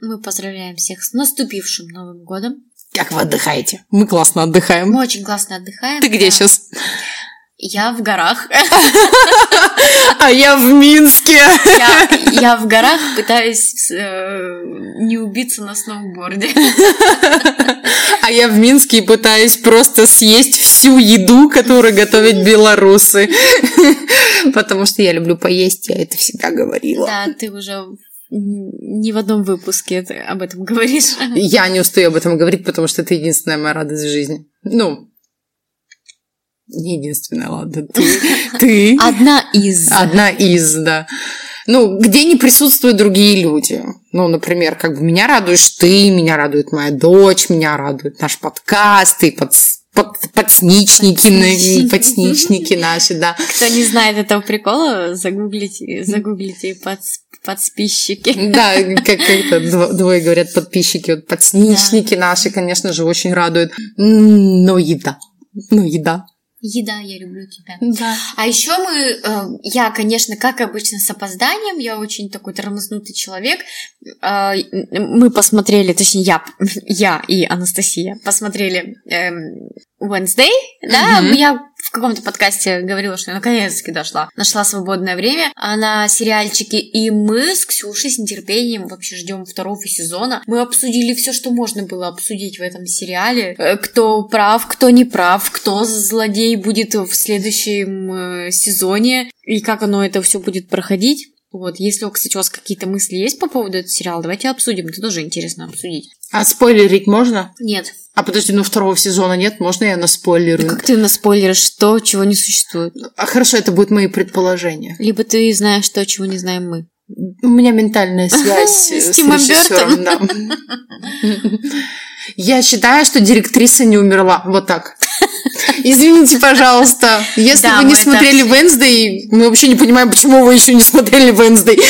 мы поздравляем всех с наступившим Новым годом. Как вы отдыхаете? Мы классно отдыхаем. Мы очень классно отдыхаем. Ты где да. сейчас? Я в горах. А я в Минске. Я, я в горах пытаюсь э, не убиться на сноуборде. А я в Минске и пытаюсь просто съесть всю еду, которую готовят белорусы. Потому что я люблю поесть, я это всегда говорила. Да, ты уже не в одном выпуске об этом говоришь. Я не устаю об этом говорить, потому что это единственная моя радость в жизни. Ну, не единственная, ладно. Ты, ты. Одна из. Одна из, да. Ну, где не присутствуют другие люди. Ну, например, как бы меня радуешь ты, меня радует моя дочь, меня радует наш подкаст и под, под, подсничники, подсничники. подсничники наши, да. Кто не знает этого прикола, загуглите, загуглите под, подписчики. Да, как это двое говорят, подписчики, вот подсничники да. наши, конечно же, очень радуют. Но еда. Ну, еда. Еда, я люблю тебя. Да. А еще мы, э, я, конечно, как обычно, с опозданием, я очень такой тормознутый человек. Э, мы посмотрели, точнее, я, я и Анастасия посмотрели э, Wednesday, да, mm-hmm. я в каком-то подкасте говорила, что я наконец-таки дошла, нашла свободное время на сериальчике, и мы с Ксюшей с нетерпением вообще ждем второго сезона. Мы обсудили все, что можно было обсудить в этом сериале. Э, кто прав, кто не прав, кто злодей будет в следующем э, сезоне, и как оно это все будет проходить. Вот, если, кстати, у вас какие-то мысли есть по поводу этого сериала, давайте обсудим. Это тоже интересно обсудить. А спойлерить можно? Нет. А подожди, ну второго сезона нет? Можно я наспойлерую? Да как ты наспойлеришь то, чего не существует? А хорошо, это будут мои предположения. Либо ты знаешь то, чего не знаем мы. У меня ментальная связь с режиссером. Да. Я считаю, что директриса не умерла. Вот так. Извините, пожалуйста. Если да, вы не смотрели Венсдей, мы вообще не понимаем, почему вы еще не смотрели Венсдей.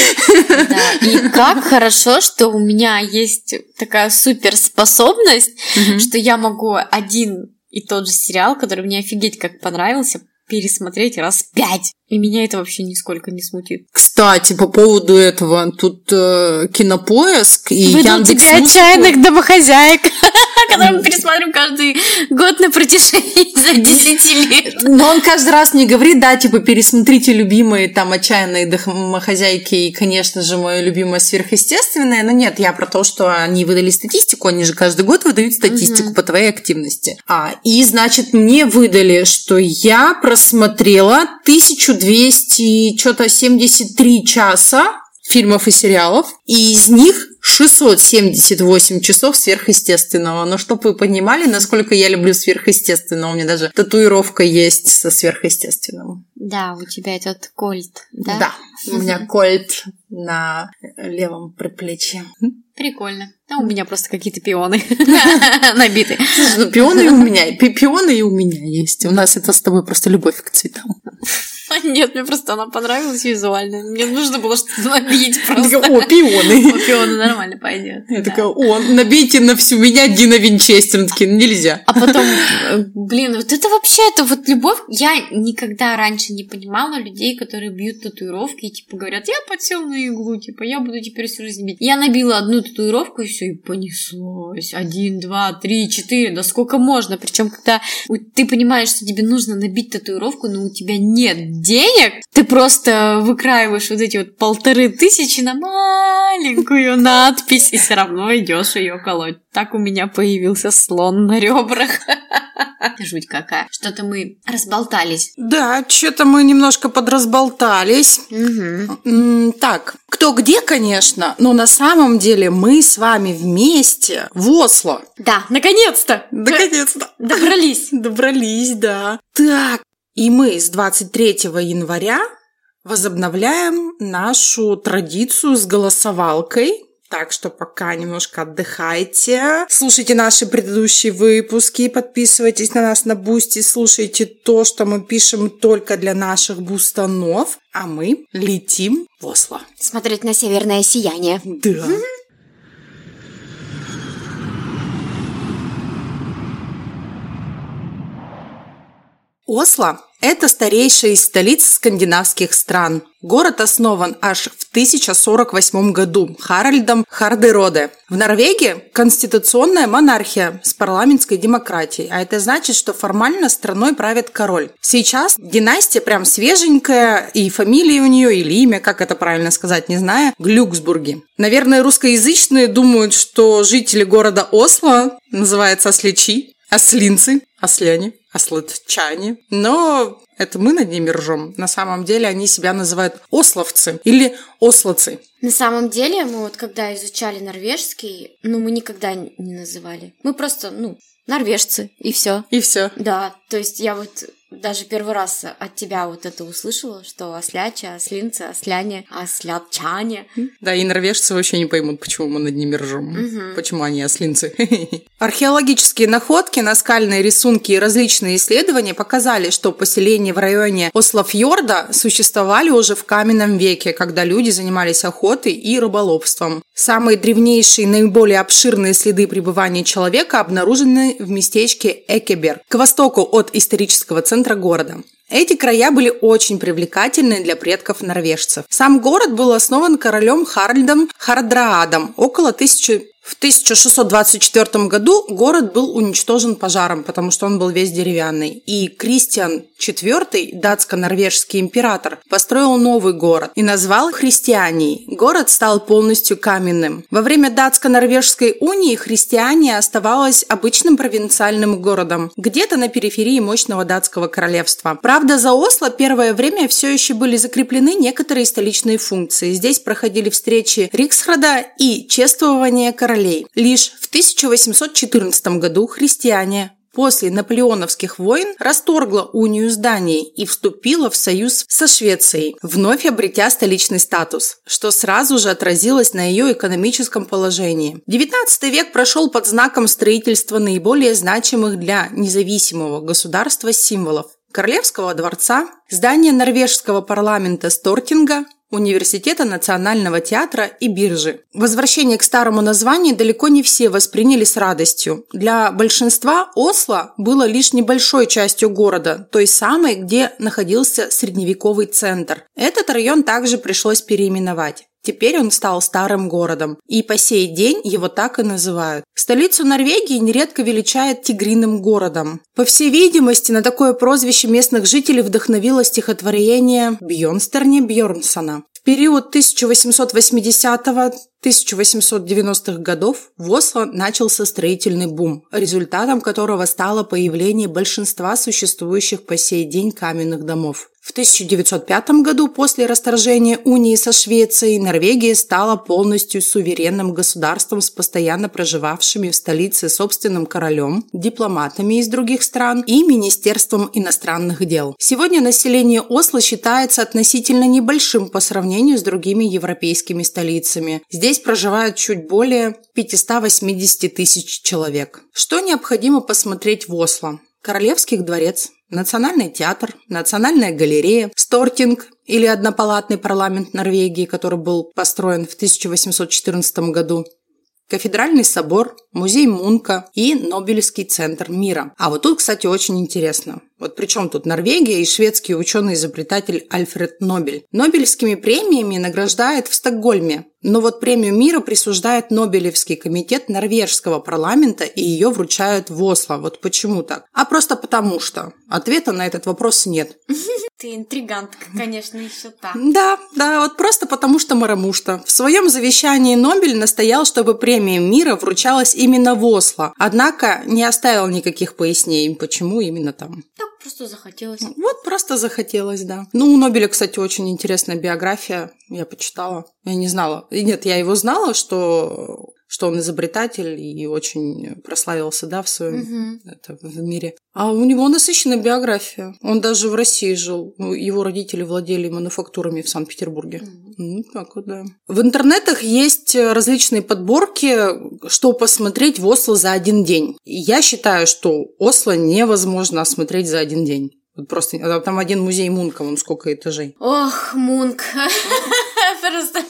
Да, и как хорошо, что у меня есть такая суперспособность, угу. что я могу один и тот же сериал, который мне офигеть как понравился, пересмотреть раз пять. И меня это вообще нисколько не смутит. Кстати, по поводу этого, тут э, кинопоиск и Выдал Яндекс тебе отчаянных домохозяек, которые мы пересматриваем каждый год на протяжении за 10 лет. Но он каждый раз не говорит, да, типа, пересмотрите любимые там отчаянные домохозяйки и, конечно же, мое любимое сверхъестественное. Но нет, я про то, что они выдали статистику, они же каждый год выдают статистику по твоей активности. А, и, значит, мне выдали, что я просмотрела тысячу 200, что-то 73 часа фильмов и сериалов, и из них 678 часов сверхъестественного. Но чтобы вы понимали, насколько я люблю сверхъестественного. У меня даже татуировка есть со сверхъестественным. Да, у тебя этот кольт, да? Да, у меня кольт на левом предплечье. Прикольно. А у меня просто какие-то пионы набиты. Ну, пионы у меня, пионы и у меня есть. У нас это с тобой просто любовь к цветам. Нет, мне просто она понравилась визуально. Мне нужно было что-то набить просто. Такая, о, пионы. О, пионы нормально пойдет. Я такая, о, набейте на всю меня Дина Винчестер. Такие, нельзя. А потом, э, блин, вот это вообще, это вот любовь. Я никогда раньше не понимала людей, которые бьют татуировки и типа говорят, я подсел на иглу, типа, я буду теперь всю жизнь бить. Я набила одну татуировку и все, и понеслось. Один, два, три, четыре, да сколько можно. Причем, когда ты понимаешь, что тебе нужно набить татуировку, но у тебя нет денег, ты просто выкраиваешь вот эти вот полторы тысячи на маленькую надпись и все равно идешь ее колоть. Так у меня появился слон на ребрах. Жуть какая. Что-то мы разболтались. Да, что-то мы немножко подразболтались. Угу. Так, кто где, конечно, но на самом деле мы с вами вместе в Осло. Да, наконец-то! Наконец-то. Добрались. Добрались, да. Так, и мы с 23 января возобновляем нашу традицию с голосовалкой так что пока немножко отдыхайте. Слушайте наши предыдущие выпуски, подписывайтесь на нас на Boosty, слушайте то, что мы пишем только для наших бустанов, а мы летим в Осло. Смотреть на северное сияние. Да. Осло – это старейшая из столиц скандинавских стран. Город основан аж в 1048 году Харальдом Хардероде. В Норвегии конституционная монархия с парламентской демократией, а это значит, что формально страной правит король. Сейчас династия прям свеженькая, и фамилия у нее, или имя, как это правильно сказать, не знаю, Глюксбурги. Наверное, русскоязычные думают, что жители города Осло называются осличи, ослинцы, осляне ослотчане. Но это мы над ними ржем. На самом деле они себя называют ословцы или ослоцы. На самом деле мы вот когда изучали норвежский, ну мы никогда не называли. Мы просто, ну, норвежцы, и все. И все. Да, то есть я вот даже первый раз от тебя вот это услышала, что осляча, ослинцы, осляне, ослячане. Да, и норвежцы вообще не поймут, почему мы над ними ржем. Угу. Почему они ослинцы. Археологические находки, наскальные рисунки и различные исследования показали, что поселения в районе Ослофьорда существовали уже в каменном веке, когда люди занимались охотой и рыболовством. Самые древнейшие и наиболее обширные следы пребывания человека обнаружены в местечке Экебер, к востоку от исторического центра центра города. Эти края были очень привлекательны для предков норвежцев. Сам город был основан королем Харальдом Хардраадом около 1000 в 1624 году город был уничтожен пожаром, потому что он был весь деревянный. И Кристиан IV, датско-норвежский император, построил новый город и назвал Христианией. Город стал полностью каменным. Во время датско-норвежской унии Христиания оставалась обычным провинциальным городом, где-то на периферии мощного датского королевства. Правда, за Осло первое время все еще были закреплены некоторые столичные функции. Здесь проходили встречи Риксхрада и чествование короля королей. Лишь в 1814 году христиане после наполеоновских войн расторгла унию с Данией и вступила в союз со Швецией, вновь обретя столичный статус, что сразу же отразилось на ее экономическом положении. XIX век прошел под знаком строительства наиболее значимых для независимого государства символов Королевского дворца, здания норвежского парламента Стортинга, Университета национального театра и биржи. Возвращение к старому названию далеко не все восприняли с радостью. Для большинства Осло было лишь небольшой частью города, той самой, где находился средневековый центр. Этот район также пришлось переименовать. Теперь он стал старым городом, и по сей день его так и называют. Столицу Норвегии нередко величают тигриным городом. По всей видимости, на такое прозвище местных жителей вдохновило стихотворение Бьонстерни Бьорнсона. В период 1880-1890-х годов в Осло начался строительный бум, результатом которого стало появление большинства существующих по сей день каменных домов. В 1905 году после расторжения унии со Швецией Норвегия стала полностью суверенным государством с постоянно проживавшими в столице собственным королем, дипломатами из других стран и Министерством иностранных дел. Сегодня население Осло считается относительно небольшим по сравнению с другими европейскими столицами. Здесь проживают чуть более 580 тысяч человек. Что необходимо посмотреть в Осло? Королевский дворец, Национальный театр, Национальная галерея, Стортинг или однопалатный парламент Норвегии, который был построен в 1814 году, Кафедральный собор, музей Мунка и Нобелевский центр мира. А вот тут, кстати, очень интересно. Вот причем тут Норвегия и шведский ученый-изобретатель Альфред Нобель. Нобелевскими премиями награждает в Стокгольме. Но вот премию мира присуждает Нобелевский комитет норвежского парламента и ее вручают в Осло. Вот почему так? А просто потому что. Ответа на этот вопрос нет. Ты интригантка, конечно, еще так. Да, да, вот просто потому что Марамушта. В своем завещании Нобель настоял, чтобы премия мира вручалась именно в Осло. Однако не оставил никаких пояснений, почему именно там. Так просто захотелось. Вот просто захотелось, да. Ну, у Нобеля, кстати, очень интересная биография. Я почитала. Я не знала. Нет, я его знала, что что он изобретатель и очень прославился, да, в своем Мгм. это, в мире. А у него насыщенная биография. Он даже в России жил. Ну, Его родители владели мануфактурами в Санкт-Петербурге. Ну, так вот, да. В интернетах есть различные подборки, что посмотреть в Осло за один день. Я считаю, что Осло невозможно осмотреть за один день. Вот просто а там один музей Мунка, вон сколько этажей. Ох, Мунк. Просто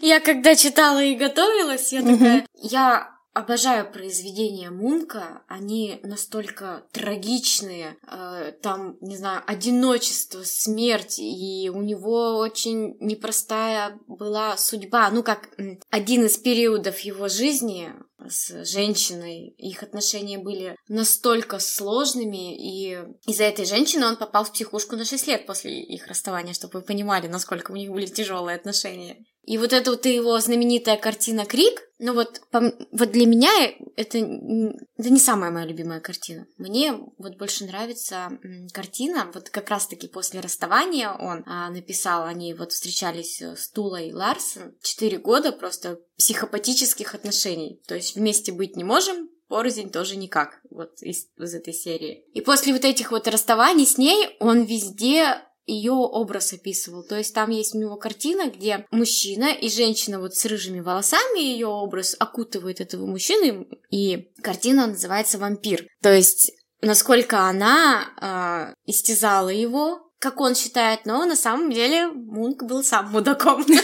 я когда читала и готовилась, я такая... Я обожаю произведения Мунка. Они настолько трагичные. Э, Там, не знаю, одиночество, смерть. И у него очень непростая была судьба. Ну, как один из периодов его жизни с женщиной. Их отношения были настолько сложными, и из-за этой женщины он попал в психушку на 6 лет после их расставания, чтобы вы понимали, насколько у них были тяжелые отношения. И вот эта вот его знаменитая картина «Крик», ну вот, вот для меня это, это не самая моя любимая картина. Мне вот больше нравится картина, вот как раз-таки после расставания он а, написал, они вот встречались э, с Тулой Ларсен, четыре года просто психопатических отношений, то есть вместе быть не можем, порознь тоже никак, вот из, из этой серии. И после вот этих вот расставаний с ней он везде ее образ описывал. То есть там есть у него картина, где мужчина и женщина вот с рыжими волосами, ее образ окутывает этого мужчины, и картина называется «Вампир». То есть насколько она а, истязала его, как он считает, но на самом деле Мунк был сам мудаком.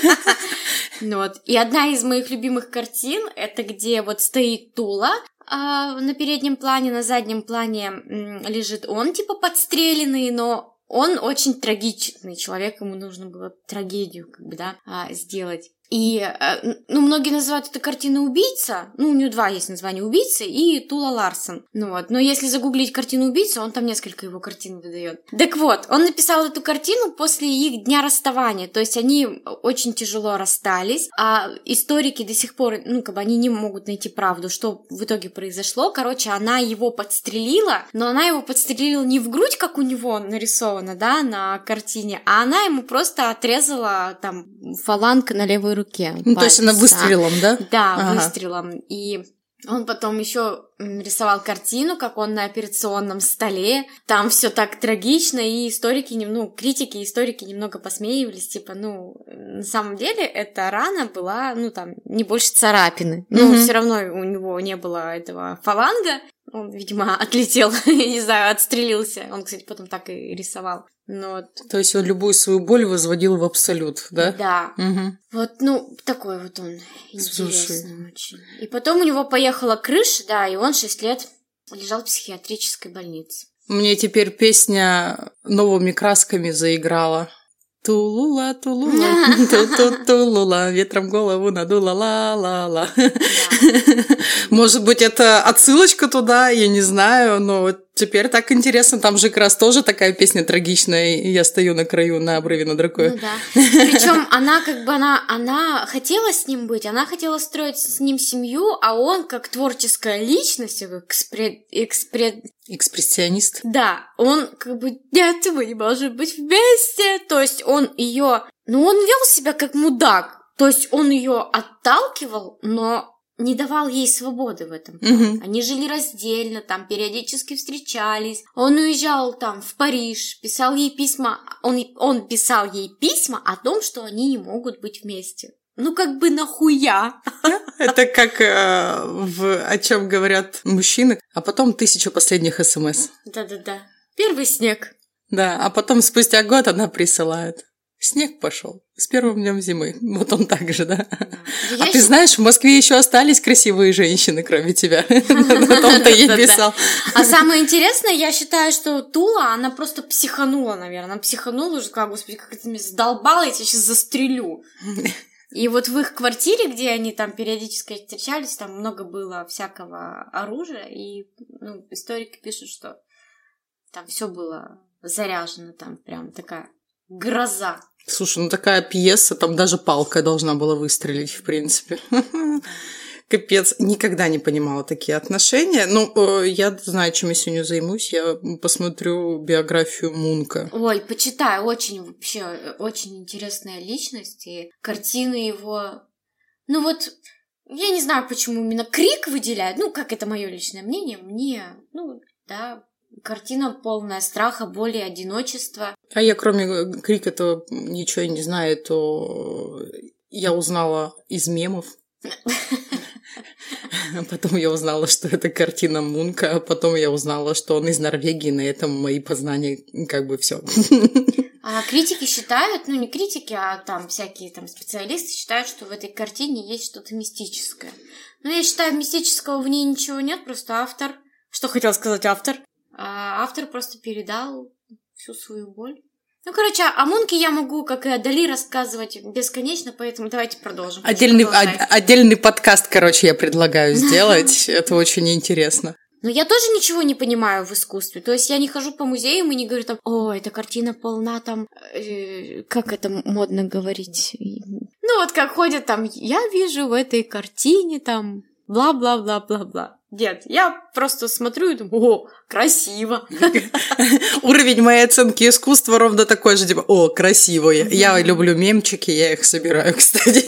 Вот. И одна из моих любимых картин это где вот стоит Тула, а на переднем плане, на заднем плане лежит он, типа подстреленный, но он очень трагичный человек, ему нужно было трагедию, как бы, да, а, сделать. И, э, ну, многие называют эту картину «Убийца», ну, у нее два есть названия «Убийца» и «Тула Ларсон». Ну вот, но если загуглить картину «Убийца», он там несколько его картин выдает. Так вот, он написал эту картину после их дня расставания, то есть они очень тяжело расстались, а историки до сих пор, ну, как бы они не могут найти правду, что в итоге произошло. Короче, она его подстрелила, но она его подстрелила не в грудь, как у него нарисовано, да, на картине, а она ему просто отрезала там фаланг на левой руке. Ну, то есть она выстрелом, да? Да, Ага. выстрелом. И он потом еще рисовал картину, как он на операционном столе. Там все так трагично, и историки, ну, критики историки немного посмеивались, типа, ну, на самом деле эта рана была, ну, там, не больше царапины. Но Мгм. все равно у него не было этого фаланга. Он, видимо, отлетел, я не знаю, отстрелился. Он, кстати, потом так и рисовал. Но вот, То есть он любую свою боль возводил в абсолют, да? да. Мгм. Вот, ну, такой вот он Слушай. интересный очень. И потом у него поехала крыша, да, и он 6 лет лежал в психиатрической больнице. Мне теперь песня новыми красками заиграла. Тулула, тулула, ту-ту-тулула, ветром голову надула, ла-ла-ла. Может быть, это отсылочка туда, я не знаю, но теперь так интересно. Там же как раз тоже такая песня трагичная, я стою на краю на обрыве над рекой. Ну да. Причем она как бы она, она хотела с ним быть, она хотела строить с ним семью, а он как творческая личность, экспред, экспред, Экспрессионист. да, он как бы нет, мы не можем быть вместе. То есть он ее, ну он вел себя как мудак. То есть он ее отталкивал, но не давал ей свободы в этом. Мгм. Они жили раздельно, там периодически встречались. Он уезжал там в Париж, писал ей письма. Он, он писал ей письма о том, что они не могут быть вместе. Ну как бы нахуя? Это как э, в о чем говорят мужчины, а потом тысяча последних смс. Да-да-да. Первый снег. Да, а потом спустя год она присылает. Снег пошел с первым днем зимы. Вот он так же, да? а ты знаешь, в Москве еще остались красивые женщины, кроме тебя. На том-то я писал. А самое интересное, я считаю, что Тула, она просто психанула, наверное. Она психанула уже, как, господи, как это меня задолбало, я тебя сейчас застрелю. И вот в их квартире, где они там периодически встречались, там много было всякого оружия, и ну, историки пишут, что там все было заряжено, там прям такая гроза. Слушай, ну такая пьеса, там даже палка должна была выстрелить, в принципе. Капец, никогда не понимала такие отношения. Ну, э, я знаю, чем я сегодня займусь. Я посмотрю биографию Мунка. Ой, почитаю. Очень вообще, очень интересная личность. И картины его... Ну вот, я не знаю, почему именно крик выделяют. Ну, как это мое личное мнение. Мне, ну, да, Картина полная страха, боли, одиночества. А я кроме э, крика-то ничего не знаю, то я узнала из мемов. Потом я узнала, что это картина Мунка, а потом я узнала, что он из Норвегии, на этом мои познания как бы все. А критики считают, ну не критики, а там всякие там специалисты считают, что в этой картине есть что-то мистическое. Но я считаю, мистического в ней ничего нет, просто автор. Что хотел сказать автор? А автор просто передал всю свою боль. Ну, короче, о Мунке я могу, как и о Дали, рассказывать бесконечно, поэтому давайте продолжим. Отдельный, отдельный подкаст, короче, я предлагаю сделать. Это очень интересно. Но я тоже ничего не понимаю в искусстве. То есть я не хожу по музеям и не говорю там, о, эта картина полна там, э, как это модно говорить? Ну вот как ходят там, я вижу в этой картине там бла-бла-бла-бла-бла. Нет, я просто смотрю и думаю, о, красиво. Уровень моей оценки искусства ровно такой же, типа, о, красивое. Я люблю мемчики, я их собираю, кстати.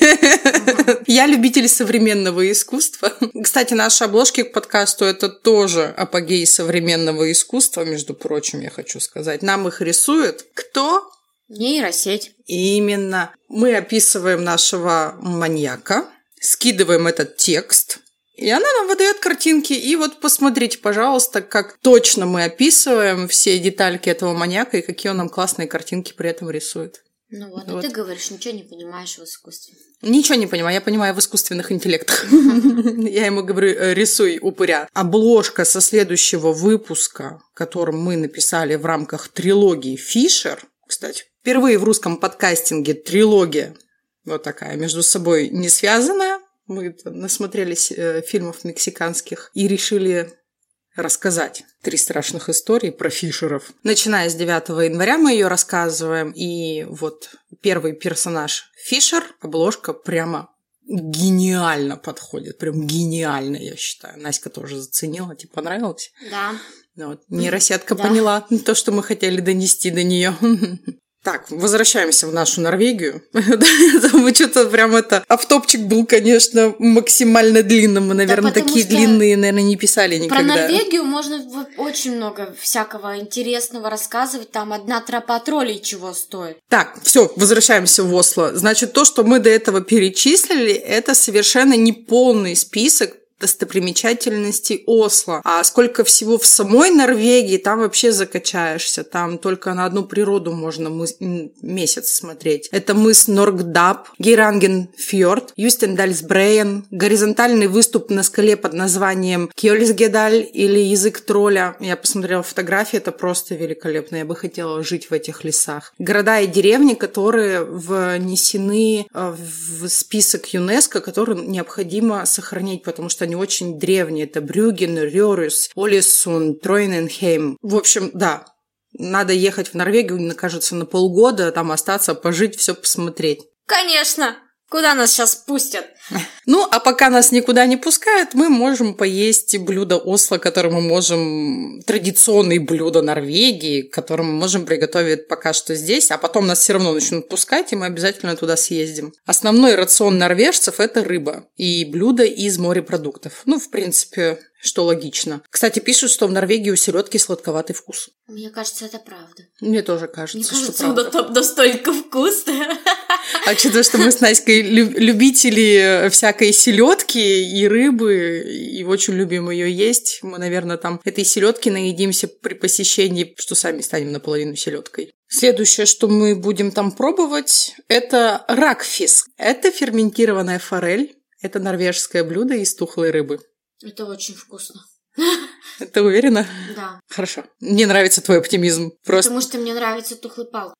Я любитель современного искусства. Кстати, наши обложки к подкасту – это тоже апогей современного искусства, между прочим, я хочу сказать. Нам их рисует кто? Нейросеть. Именно. Мы описываем нашего маньяка, скидываем этот текст – и она нам выдает картинки. И вот посмотрите, пожалуйста, как точно мы описываем все детальки этого маньяка и какие он нам классные картинки при этом рисует. Ну вот, вот. ты говоришь, ничего не понимаешь в искусстве. Ничего не понимаю, я понимаю в искусственных интеллектах. Я ему говорю, «Э, рисуй упыря. Обложка со следующего выпуска, которым мы написали в рамках трилогии Фишер, кстати, впервые в русском подкастинге трилогия вот такая, между собой не связанная, мы насмотрелись э, фильмов мексиканских и решили рассказать три страшных истории про Фишеров. Начиная с 9 января мы ее рассказываем, и вот первый персонаж Фишер, обложка прямо гениально подходит, прям гениально, я считаю. Наська тоже заценила, тебе понравилось? Да. Вот. Нейросетка да. поняла то, что мы хотели донести до нее. Так, возвращаемся в нашу Норвегию. Мы что-то прям это... Автопчик был, конечно, максимально длинным. Мы, наверное, да, такие длинные, наверное, не писали никогда. Про Норвегию можно очень много всякого интересного рассказывать. Там одна тропа троллей чего стоит. Так, все, возвращаемся в Осло. Значит, то, что мы до этого перечислили, это совершенно неполный список достопримечательностей Осло. А сколько всего в самой Норвегии, там вообще закачаешься. Там только на одну природу можно мыс- месяц смотреть. Это мыс Норгдап, Гейрангенфьорд, Юстендальсбрейен, горизонтальный выступ на скале под названием Кьольсгедаль или Язык тролля. Я посмотрела фотографии, это просто великолепно. Я бы хотела жить в этих лесах. Города и деревни, которые внесены э, в список ЮНЕСКО, который необходимо сохранить, потому что они очень древние. Это Брюген, Рёрюс, Олисун, Тройненхейм. В общем, да, надо ехать в Норвегию, мне кажется, на полгода, там остаться, пожить, все посмотреть. Конечно! Куда нас сейчас пустят? Ну, а пока нас никуда не пускают, мы можем поесть блюдо Осло, которое мы можем... Традиционные блюда Норвегии, которые мы можем приготовить пока что здесь, а потом нас все равно начнут пускать, и мы обязательно туда съездим. Основной рацион норвежцев – это рыба и блюда из морепродуктов. Ну, в принципе, что логично. Кстати, пишут, что в Норвегии у селедки сладковатый вкус. Мне кажется, это правда. Мне тоже кажется, Мне что кажется, правда. оно там настолько вкусное. А учитывая, что мы с лю- любители всякой селедки и рыбы, и очень любим ее есть, мы, наверное, там этой селедки наедимся при посещении, что сами станем наполовину селедкой. Следующее, что мы будем там пробовать, это ракфис. Это ферментированная форель. Это норвежское блюдо из тухлой рыбы. Это очень вкусно. Ты уверена? Да. Хорошо. Мне нравится твой оптимизм. Просто Потому что мне нравится тухлый пал.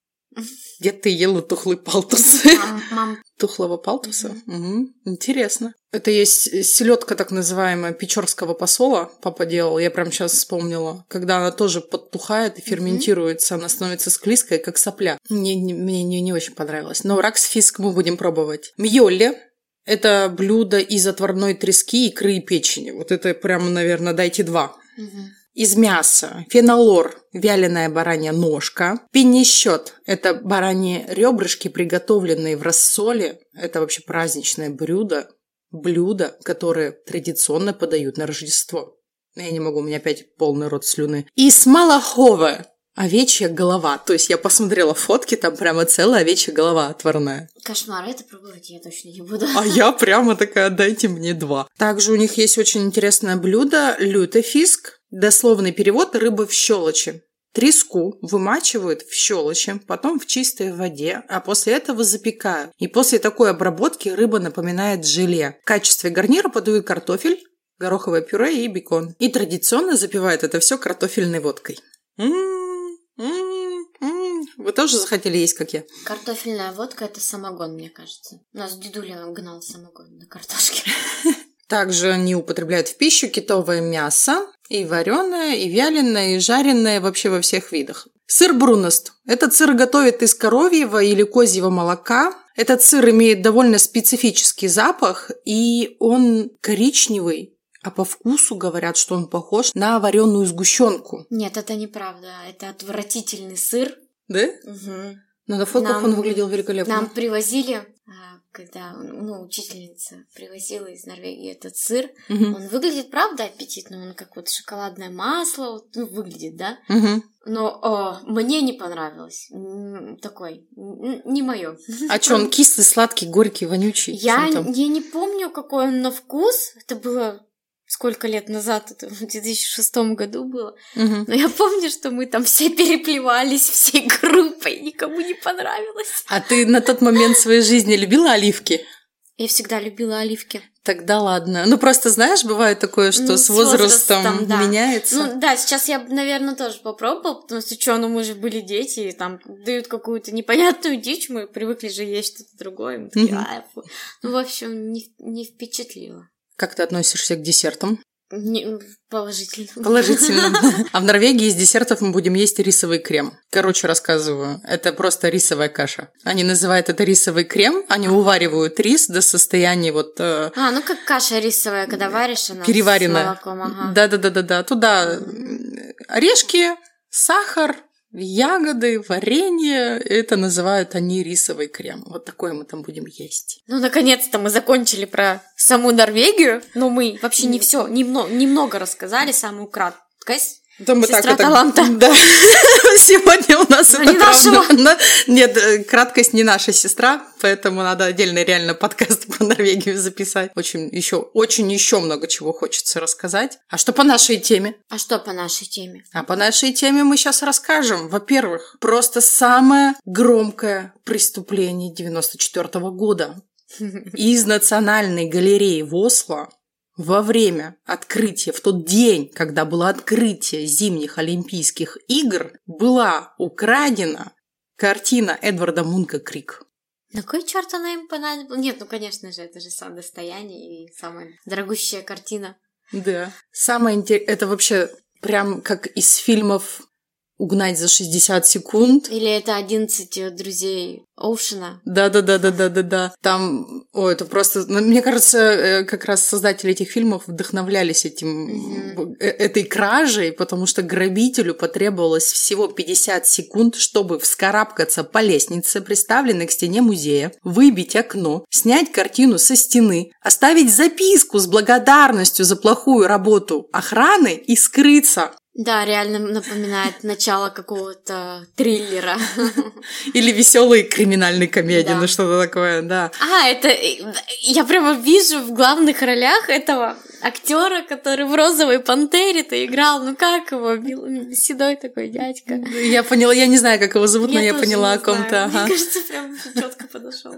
где ты ела тухлый палтус? Мам, мам, Тухлого палтуса? Мгм. Интересно. Это есть селедка так называемая печорского посола. Папа делал, я прям сейчас вспомнила. Когда она тоже подтухает и ферментируется, она становится склизкой, как сопля. Мне, не- мне не, очень понравилось. Но раксфиск мы будем пробовать. Мьолле. Это блюдо из отварной трески, икры и печени. Вот это прям, наверное, дайте два. Из мяса фенолор – вяленая баранья ножка. Пенещет – это бараньи ребрышки, приготовленные в рассоле. Это вообще праздничное блюдо. Блюдо, которое традиционно подают на Рождество. Я не могу, у меня опять полный рот слюны. И смалахове – овечья голова. То есть я посмотрела фотки, там прямо целая овечья голова отварная. Кошмар, это пробовать я точно не буду. А я прямо такая, дайте мне два. Также у них есть очень интересное блюдо лютефиск. Дословный перевод – рыба в щелочи. Треску вымачивают в щелочи, потом в чистой воде, а после этого запекают. И после такой обработки рыба напоминает желе. В качестве гарнира подают картофель, гороховое пюре и бекон. И традиционно запивают это все картофельной водкой. М, м, м. Вы тоже захотели есть, как я? Картофельная водка это самогон, мне кажется. У нас дедуля гнал самогон на картошке. Также они употребляют в пищу китовое мясо, и вареное, и вяленое, и жареное вообще во всех видах. Сыр бруност. Этот сыр готовят из коровьего или козьего молока. Этот сыр имеет довольно специфический запах, и он коричневый, а по вкусу говорят, что он похож на вареную сгущенку. Нет, это неправда. Это отвратительный сыр. Да? Мгм. Но на фотках Нам- он выглядел великолепно. Нам привозили, а, когда ну, учительница привозила из Норвегии этот сыр. Мгм. Он выглядит, правда, аппетитно. Он как вот шоколадное масло. вот, ну, выглядит, да? Мгм. Но о, мне не понравилось. Такой, не мое. А что, он кислый, сладкий, горький, вонючий? Я, я не помню, какой он на вкус. Это было сколько лет назад, это в 2006 году было. Мгм. Но я помню, что мы там все переплевались всей группой, никому не понравилось. А ты на тот момент в своей жизни любила оливки? Я всегда любила оливки. Тогда ладно. Ну, просто знаешь, бывает такое, что Ну, с возрастом, возрастом, да. меняется. Ну да, сейчас я, наверное, тоже попробовала, потому что что, ну мы же были дети, и там дают какую-то непонятную дичь, мы привыкли же есть что-то другое. Мы такие, Мгм. «Ай, фу». Ну, в общем, не, не впечатлило. Как ты относишься к десертам? Не- положительно. Положительно. А в Норвегии из десертов мы будем есть рисовый крем. Короче, рассказываю. Это просто рисовая каша. Они называют это рисовый крем. Они уваривают рис до состояния вот э, А, ну как каша рисовая, когда варишь она переваренная. с молоком, ага. Да-да-да-да-да. Туда орешки, сахар, ягоды, варенье. Это называют они рисовый крем. Вот такое мы там будем есть. Ну, наконец-то мы закончили про саму Норвегию, но мы вообще не все, немного, немного рассказали, самую краткость. Да мы Сестра так это- таланта. Да. Сегодня у нас Но это не правда. нашего. На- Нет, э, краткость не наша сестра, поэтому надо отдельно реально подкаст про Норвегию записать. Очень еще, очень еще много чего хочется рассказать. А что по нашей теме? А что по нашей теме? А по нашей теме мы сейчас расскажем. Во-первых, просто самое громкое преступление 94 года. Из Национальной галереи в Осло во время открытия, в тот день, когда было открытие зимних Олимпийских игр, была украдена картина Эдварда Мунка «Крик». На кой черт она им понадобилась? Нет, ну, конечно же, это же сам достояние и самая дорогущая картина. Да. Самое интересное, это вообще прям как из фильмов угнать за 60 секунд. Или это 11 друзей Оушена. Да-да-да-да-да-да-да. Там, о, это просто... ну, Мне кажется, э, как раз создатели этих фильмов вдохновлялись этим, э, этой кражей, потому что грабителю потребовалось всего 50 секунд, чтобы вскарабкаться по лестнице, приставленной к стене музея, выбить окно, снять картину со стены, оставить записку с благодарностью за плохую работу охраны и скрыться. Да, реально напоминает начало какого-то триллера. Или веселой криминальной комедии, Да. ну что-то такое, да. А, это я прямо вижу в главных ролях этого актера, который в розовой пантере-то играл. Ну как его? Седой такой дядька. Я поняла, я не знаю, как его зовут, но я поняла о ком-то. ага. Мне кажется, прям четко подошел.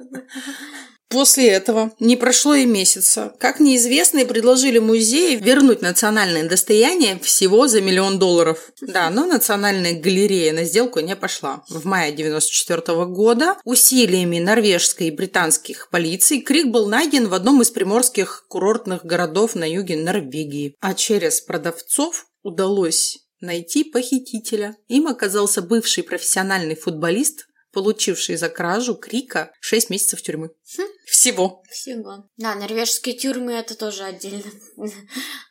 После этого не прошло и месяца, как неизвестные предложили музею вернуть национальное достояние всего за миллион долларов. Да, но национальная галерея на сделку не пошла. В мае 1994 года усилиями норвежской и британских полиций Крик был найден в одном из приморских курортных городов на юге Норвегии. А через продавцов удалось найти похитителя. Им оказался бывший профессиональный футболист, получивший за кражу Крика 6 месяцев тюрьмы. Всего. Всего. Да, норвежские тюрьмы это тоже отдельно,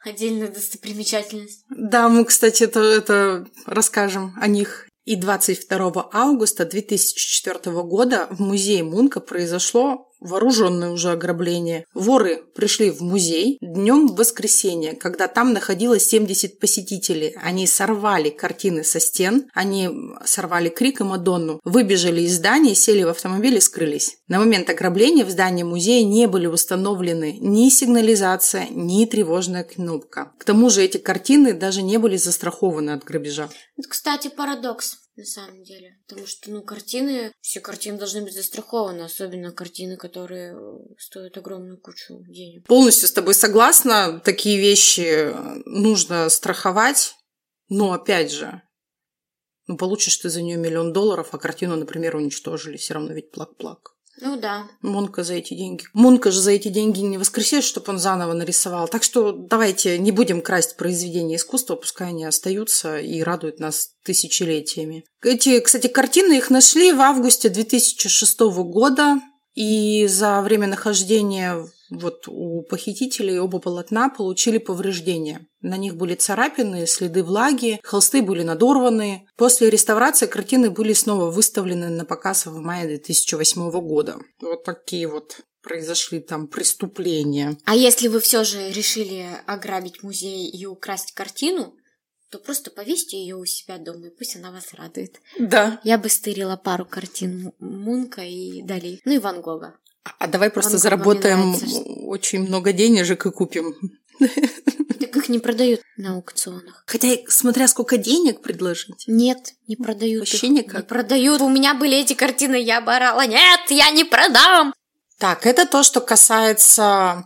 отдельная достопримечательность. Да, мы, кстати, это, это расскажем о них. И 22 августа 2004 года в музее Мунка произошло вооруженное уже ограбление. Воры пришли в музей днем в воскресенье, когда там находилось 70 посетителей. Они сорвали картины со стен, они сорвали Крик и Мадонну, выбежали из здания, сели в автомобиль и скрылись. На момент ограбления в здании музея не были установлены ни сигнализация, ни тревожная кнопка. К тому же эти картины даже не были застрахованы от грабежа. Это, кстати, парадокс на самом деле. Потому что, ну, картины, все картины должны быть застрахованы, особенно картины, которые э, стоят огромную кучу денег. Полностью с тобой согласна, такие вещи э, нужно страховать, но опять же, ну, получишь ты за нее миллион долларов, а картину, например, уничтожили, все равно ведь плак-плак. Ну да. Монка за эти деньги. Монка же за эти деньги не воскресит, чтобы он заново нарисовал. Так что давайте не будем красть произведения искусства, пускай они остаются и радуют нас тысячелетиями. Эти, кстати, картины их нашли в августе 2006 года. И за время нахождения вот у похитителей оба полотна получили повреждения. На них были царапины, следы влаги, холсты были надорваны. После реставрации картины были снова выставлены на показ в мае 2008 года. Вот такие вот произошли там преступления. А если вы все же решили ограбить музей и украсть картину, то просто повесьте ее у себя дома, и пусть она вас радует. Да. Я бы стырила пару картин Мунка и Дали. Ну и Ван Гога. А давай просто Гог заработаем что- очень много денежек и купим. Так их не продают на аукционах. Хотя, смотря сколько денег предложить. Нет, не продают Вообще их. никак. Не продают. У меня были эти картины, я бы орала. Нет, я не продам. Так, это то, что касается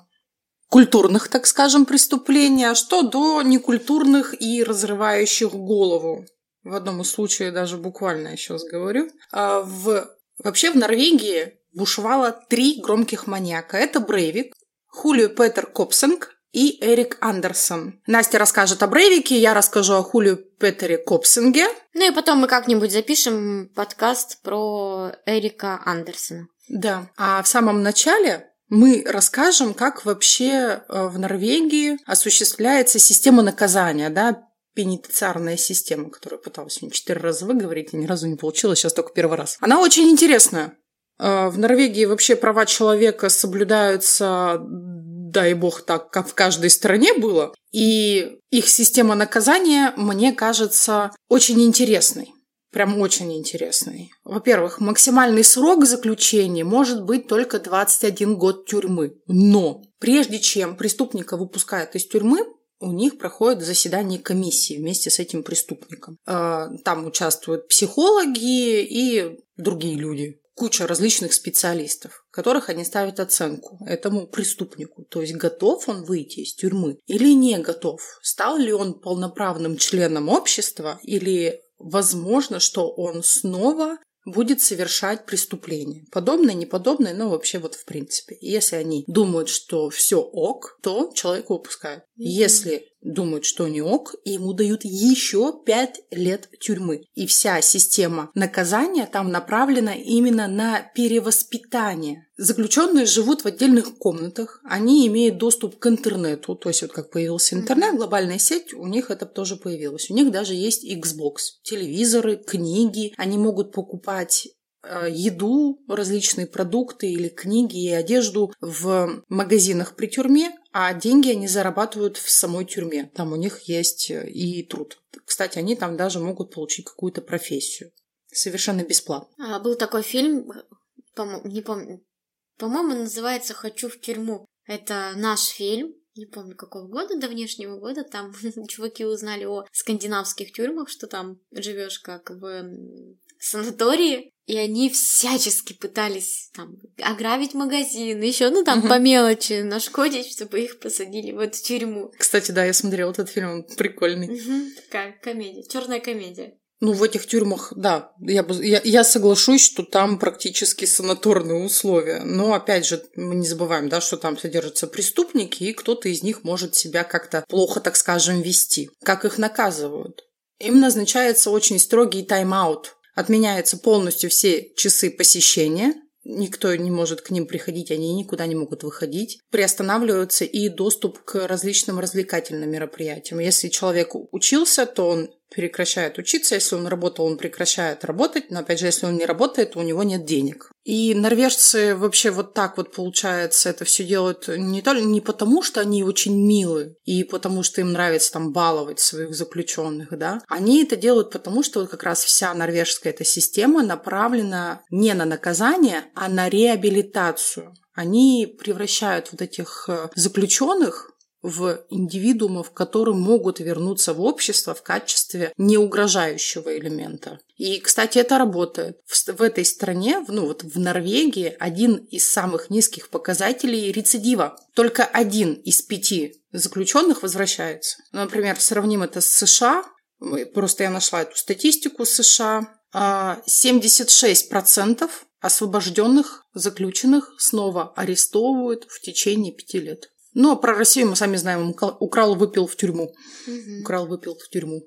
культурных, так скажем, преступлений, а что до некультурных и разрывающих голову. В одном из случаев даже буквально я сейчас говорю. А В... Вообще в Норвегии бушевало три громких маньяка. Это Брейвик, Хулио Петер Копсинг и Эрик Андерсон. Настя расскажет о Брейвике, я расскажу о Хулио Петере Копсинге. Ну и потом мы как-нибудь запишем подкаст про Эрика Андерсона. Да. А в самом начале мы расскажем, как вообще э, в Норвегии осуществляется система наказания, да, пенитенциарная система, которую я пыталась сегодня четыре раза выговорить, и ни разу не получилось, сейчас только первый раз. Она очень интересная. Э, В Норвегии вообще права человека соблюдаются, дай бог, так, как в каждой стране было. И их система наказания, мне кажется, очень интересной. Прям очень интересный. Во-первых, максимальный срок заключения может быть только 21 год тюрьмы. Но прежде чем преступника выпускают из тюрьмы, у них проходит заседание комиссии вместе с этим преступником. Э, Там участвуют психологи и другие люди. Куча различных специалистов, которых они ставят оценку этому преступнику. То есть готов он выйти из тюрьмы или не готов. Стал ли он полноправным членом общества или возможно, что он снова будет совершать преступление. Подобное, неподобное, но вообще вот в принципе. Если они думают, что все ок, то человека выпускают. Если думают, что не ок, и ему дают еще 5 лет тюрьмы. И вся система наказания там направлена именно на перевоспитание. Заключенные живут в отдельных комнатах, они имеют доступ к интернету, то есть вот как появился интернет, глобальная сеть, у них это тоже появилось. У них даже есть Xbox, телевизоры, книги, они могут покупать еду, различные продукты или книги и одежду в магазинах при тюрьме, а деньги они зарабатывают в самой тюрьме. Там у них есть э, и труд. Кстати, они там даже могут получить какую-то профессию. Совершенно бесплатно. А, был такой фильм, по не помню, по-моему, называется «Хочу в тюрьму». Это наш фильм, не помню какого года, до внешнего года, там чуваки узнали о скандинавских тюрьмах, что там живешь как в санатории, и они всячески пытались там ограбить магазин, еще, ну там по мелочи нашкодить, чтобы их посадили в эту тюрьму. Кстати, да, я смотрела этот фильм, он прикольный. Такая комедия, черная комедия. Ну, в этих тюрьмах, да, я, я, я соглашусь, что там практически санаторные условия. Но, опять же, мы не забываем, да, что там содержатся преступники, и кто-то из них может себя как-то плохо, так скажем, вести. Как их наказывают? Им назначается очень строгий тайм-аут Отменяются полностью все часы посещения, никто не может к ним приходить, они никуда не могут выходить. Приостанавливается и доступ к различным развлекательным мероприятиям. Если человек учился, то он прекращает учиться, если он работал, он прекращает работать, но опять же, если он не работает, у него нет денег. И норвежцы вообще вот так вот, получается, это все делают не, только, не потому, что они очень милы и потому, что им нравится там баловать своих заключенных, да. Они это делают потому, что вот как раз вся норвежская эта система направлена не на наказание, а на реабилитацию. Они превращают вот этих э, заключенных в индивидуумов, которые могут вернуться в общество в качестве неугрожающего элемента. И, кстати, это работает. В, в этой стране, ну вот в Норвегии, один из самых низких показателей рецидива. Только один из пяти заключенных возвращается. Ну, например, сравним это с США. Просто я нашла эту статистику США. 76% а, освобожденных заключенных снова арестовывают в течение пяти лет. Но про Россию мы сами знаем, украл, выпил в тюрьму. Угу. Украл, выпил в тюрьму,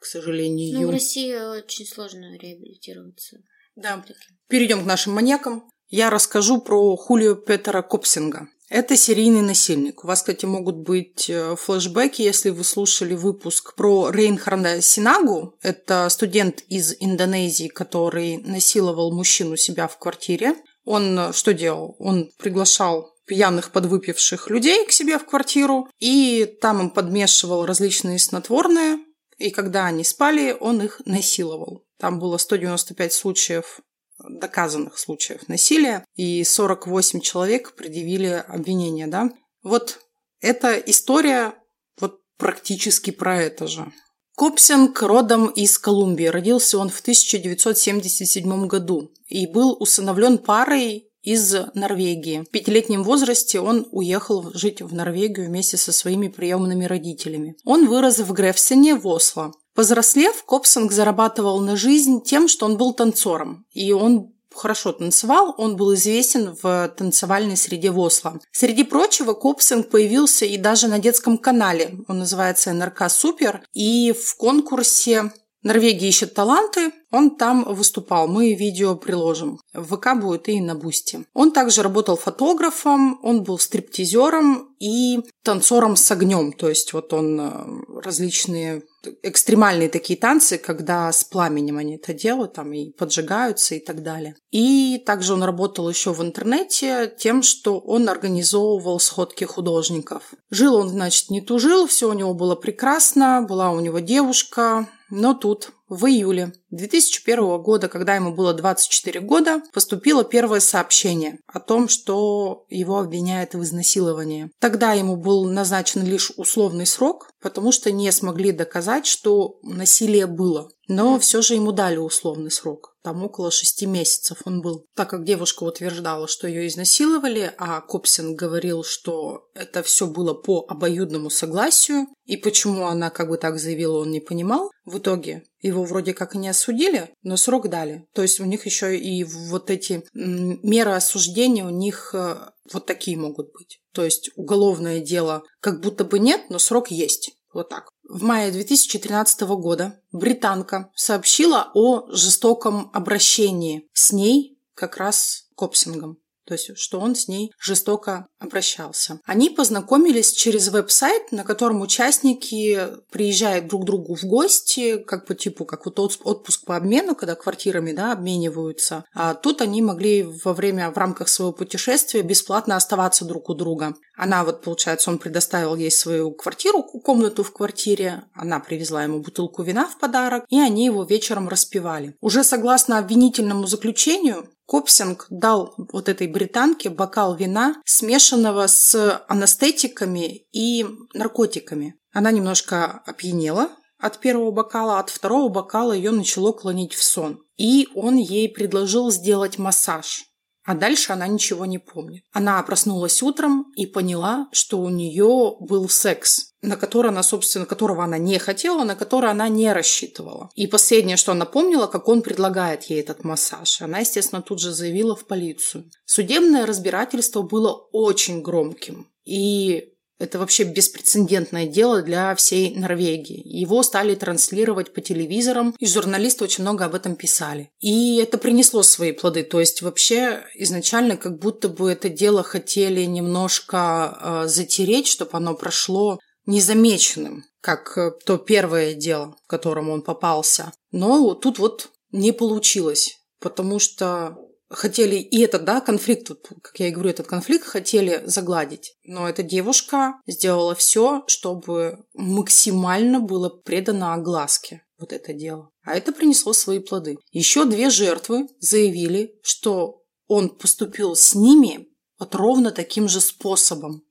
к сожалению. Ну, в России очень сложно реабилитироваться. Да. Перейдем к нашим маньякам. Я расскажу про Хулио Петера Копсинга. Это серийный насильник. У вас, кстати, могут быть э, флешбеки, если вы слушали выпуск про Рейнхарда Синагу. Это студент из Индонезии, который насиловал мужчину себя в квартире. Он э, что делал? Он приглашал пьяных подвыпивших людей к себе в квартиру, и там им подмешивал различные снотворные, и когда они спали, он их насиловал. Там было 195 случаев доказанных случаев насилия, и 48 человек предъявили обвинения, да. Вот эта история вот практически про это же. Копсинг родом из Колумбии. Родился он в 1977 году и был усыновлен парой из Норвегии. В пятилетнем возрасте он уехал жить в Норвегию вместе со своими приемными родителями. Он вырос в Грефсене в Осло. Повзрослев, Копсинг зарабатывал на жизнь тем, что он был танцором. И он хорошо танцевал, он был известен в танцевальной среде Осло. Среди прочего, Копсинг появился и даже на детском канале. Он называется NRK Super. И в конкурсе Норвегия ищет таланты, он там выступал, мы видео приложим. В ВК будет и на Boosty. Он также работал фотографом, он был стриптизером и танцором с огнем. То есть вот он э, различные экстремальные такие танцы, когда с пламенем они это делают, там и поджигаются и так далее. И также он работал еще в интернете тем, что он организовывал сходки художников. Жил он, значит, не тужил, все у него было прекрасно, была у него девушка, но тут в июле 2001 года, когда ему было 24 года, поступило первое сообщение о том, что его обвиняют в изнасиловании. Тогда ему был назначен лишь условный срок, потому что не смогли доказать, что насилие было. Но все же ему дали условный срок. Там около шести месяцев он был. Так как девушка утверждала, что ее изнасиловали, а Копсин говорил, что это все было по обоюдному согласию, и почему она как бы так заявила, он не понимал. В итоге его вроде как не осудили, но срок дали. То есть у них еще и вот эти меры осуждения у них э, вот такие могут быть. То есть уголовное дело как будто бы нет, но срок есть. Вот так. В мае 2013 года британка сообщила о жестоком обращении с ней как раз копсингом то есть что он с ней жестоко обращался. Они познакомились через веб-сайт, на котором участники приезжают друг к другу в гости, как по типу, как вот отпуск по обмену, когда квартирами да, обмениваются. А тут они могли во время, в рамках своего путешествия бесплатно оставаться друг у друга. Она вот, получается, он предоставил ей свою квартиру, комнату в квартире, она привезла ему бутылку вина в подарок, и они его вечером распивали. Уже согласно обвинительному заключению, Копсинг дал вот этой британке бокал вина, смешанного с анестетиками и наркотиками. Она немножко опьянела от первого бокала, от второго бокала ее начало клонить в сон. И он ей предложил сделать массаж. А дальше она ничего не помнит. Она проснулась утром и поняла, что у нее был секс, на который она, собственно, которого она не хотела, на который она не рассчитывала. И последнее, что она помнила, как он предлагает ей этот массаж. Она, естественно, тут же заявила в полицию. Судебное разбирательство было очень громким. И это вообще беспрецедентное дело для всей Норвегии. Его стали транслировать по телевизорам, и журналисты очень много об этом писали. И это принесло свои плоды. То есть вообще изначально как будто бы это дело хотели немножко э, затереть, чтобы оно прошло незамеченным, как э, то первое дело, в котором он попался. Но тут вот не получилось, потому что хотели и этот, да, конфликт, как я и говорю, этот конфликт хотели загладить. Но эта девушка сделала все, чтобы максимально было предано огласке вот это дело. А это принесло свои плоды. Еще две жертвы заявили, что он поступил с ними вот ровно таким же способом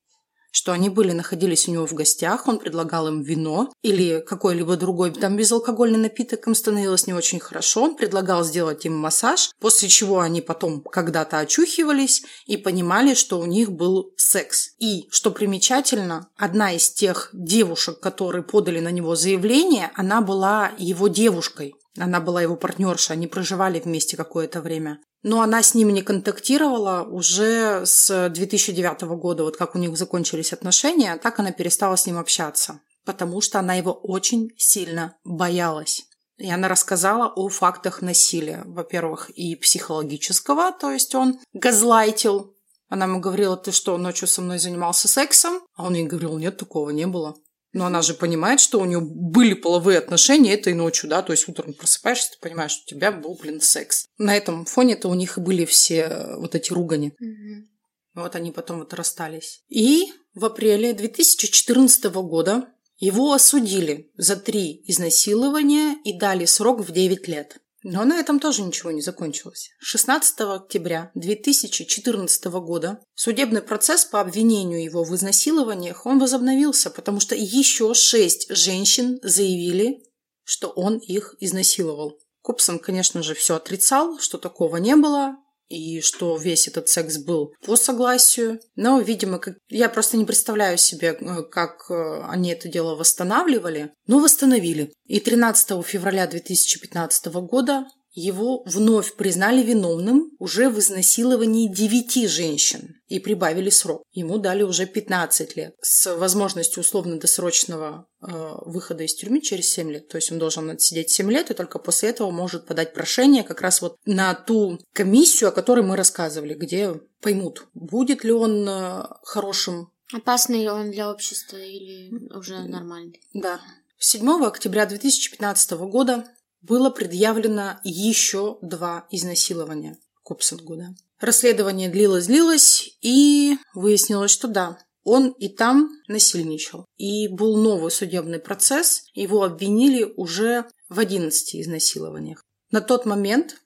что они были, находились у него в гостях, он предлагал им вино или какой-либо другой там безалкогольный напиток, им становилось не очень хорошо, он предлагал сделать им массаж, после чего они потом когда-то очухивались и понимали, что у них был секс. И, что примечательно, одна из тех девушек, которые подали на него заявление, она была его девушкой. Она была его партнерша, они проживали вместе какое-то время. Но она с ними не контактировала уже с 2009 года, вот как у них закончились отношения, так она перестала с ним общаться, потому что она его очень сильно боялась. И она рассказала о фактах насилия, во-первых, и психологического, то есть он газлайтил. Она ему говорила, ты что, ночью со мной занимался сексом? А он ей говорил, нет, такого не было. Но она же понимает, что у нее были половые отношения этой ночью, да, то есть утром просыпаешься, ты понимаешь, что у тебя был, блин, секс. На этом фоне-то у них и были все э, вот эти ругани. Угу. Вот они потом вот расстались. И в апреле 2014 года его осудили за три изнасилования и дали срок в 9 лет. Но на этом тоже ничего не закончилось. 16 октября 2014 года судебный процесс по обвинению его в изнасилованиях он возобновился, потому что еще шесть женщин заявили, что он их изнасиловал. Купсон, конечно же, все отрицал, что такого не было, и что весь этот секс был по согласию. Но, видимо, как... я просто не представляю себе, э, как э, они это дело восстанавливали. Но восстановили. И 13 февраля 2015 года его вновь признали виновным уже в изнасиловании девяти женщин и прибавили срок. Ему дали уже 15 лет с возможностью условно-досрочного э, выхода из тюрьмы через 7 лет. То есть он должен отсидеть 7 лет и только после этого может подать прошение как раз вот на ту комиссию, о которой мы рассказывали, где поймут, будет ли он э, хорошим. Опасный он для общества или уже нормальный? Да. 7 октября 2015 года было предъявлено еще два изнасилования Копсингу. Да. Расследование длилось-длилось, и выяснилось, что да, он и там насильничал. И был новый судебный процесс, его обвинили уже в 11 изнасилованиях. На тот момент,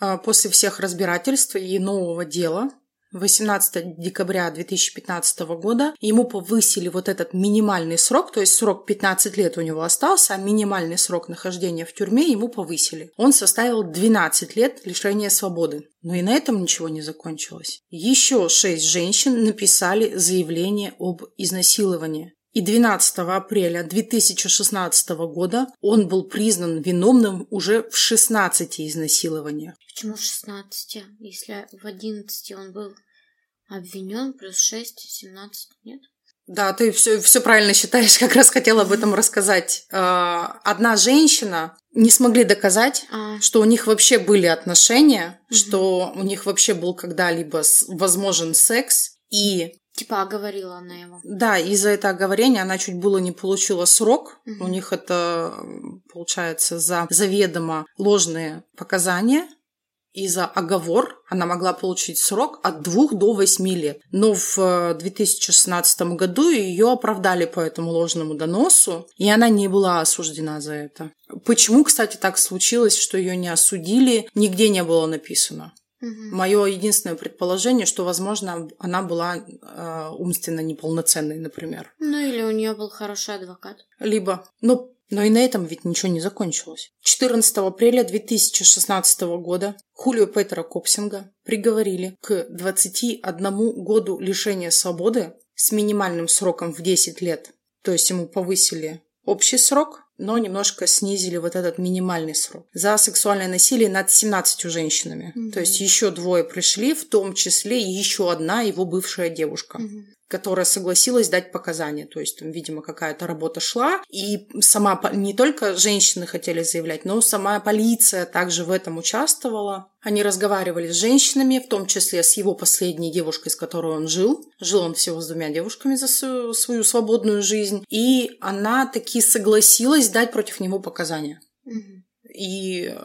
а, после всех разбирательств и нового дела, 18 декабря 2015 года ему повысили вот этот минимальный срок, то есть срок 15 лет у него остался, а минимальный срок нахождения в тюрьме ему повысили. Он составил 12 лет лишения свободы. Но и на этом ничего не закончилось. Еще шесть женщин написали заявление об изнасиловании. И 12 апреля 2016 года он был признан виновным уже в 16 изнасилованиях. Почему в 16, если в 11 он был обвинен, плюс 6, 17, нет? Да, ты все, все правильно считаешь, как раз хотела об этом рассказать. А, одна женщина не смогли доказать, а. что у них вообще были отношения, угу. что у них вообще был когда-либо возможен секс, и Типа оговорила она его. Да, из-за этого оговорения она чуть было не получила срок. Угу. У них это получается за заведомо ложные показания и за оговор она могла получить срок от 2 до 8 лет. Но в 2016 э, году ее оправдали по этому ложному доносу, и она не была осуждена за это. Почему, кстати, так случилось, что ее не осудили, нигде не было написано. Угу. Мое единственное предположение, что, возможно, она была э, умственно неполноценной, например. Ну или у нее был хороший адвокат. Либо, ну, но и на этом ведь ничего не закончилось. 14 апреля 2016 года Хулио Петера Копсинга приговорили к 21 году лишения свободы с минимальным сроком в 10 лет. То есть ему повысили общий срок, но немножко снизили вот этот минимальный срок. За сексуальное насилие над 17 женщинами. Mm-hmm. То есть еще двое пришли, в том числе еще одна его бывшая девушка. Mm-hmm которая согласилась дать показания. То есть, там, видимо, какая-то работа шла. И сама не только женщины хотели заявлять, но сама полиция также в этом участвовала. Они разговаривали с женщинами, в том числе с его последней девушкой, с которой он жил. Жил он всего с двумя девушками за свою, свою свободную жизнь. И она таки согласилась дать против него показания. Угу. И э,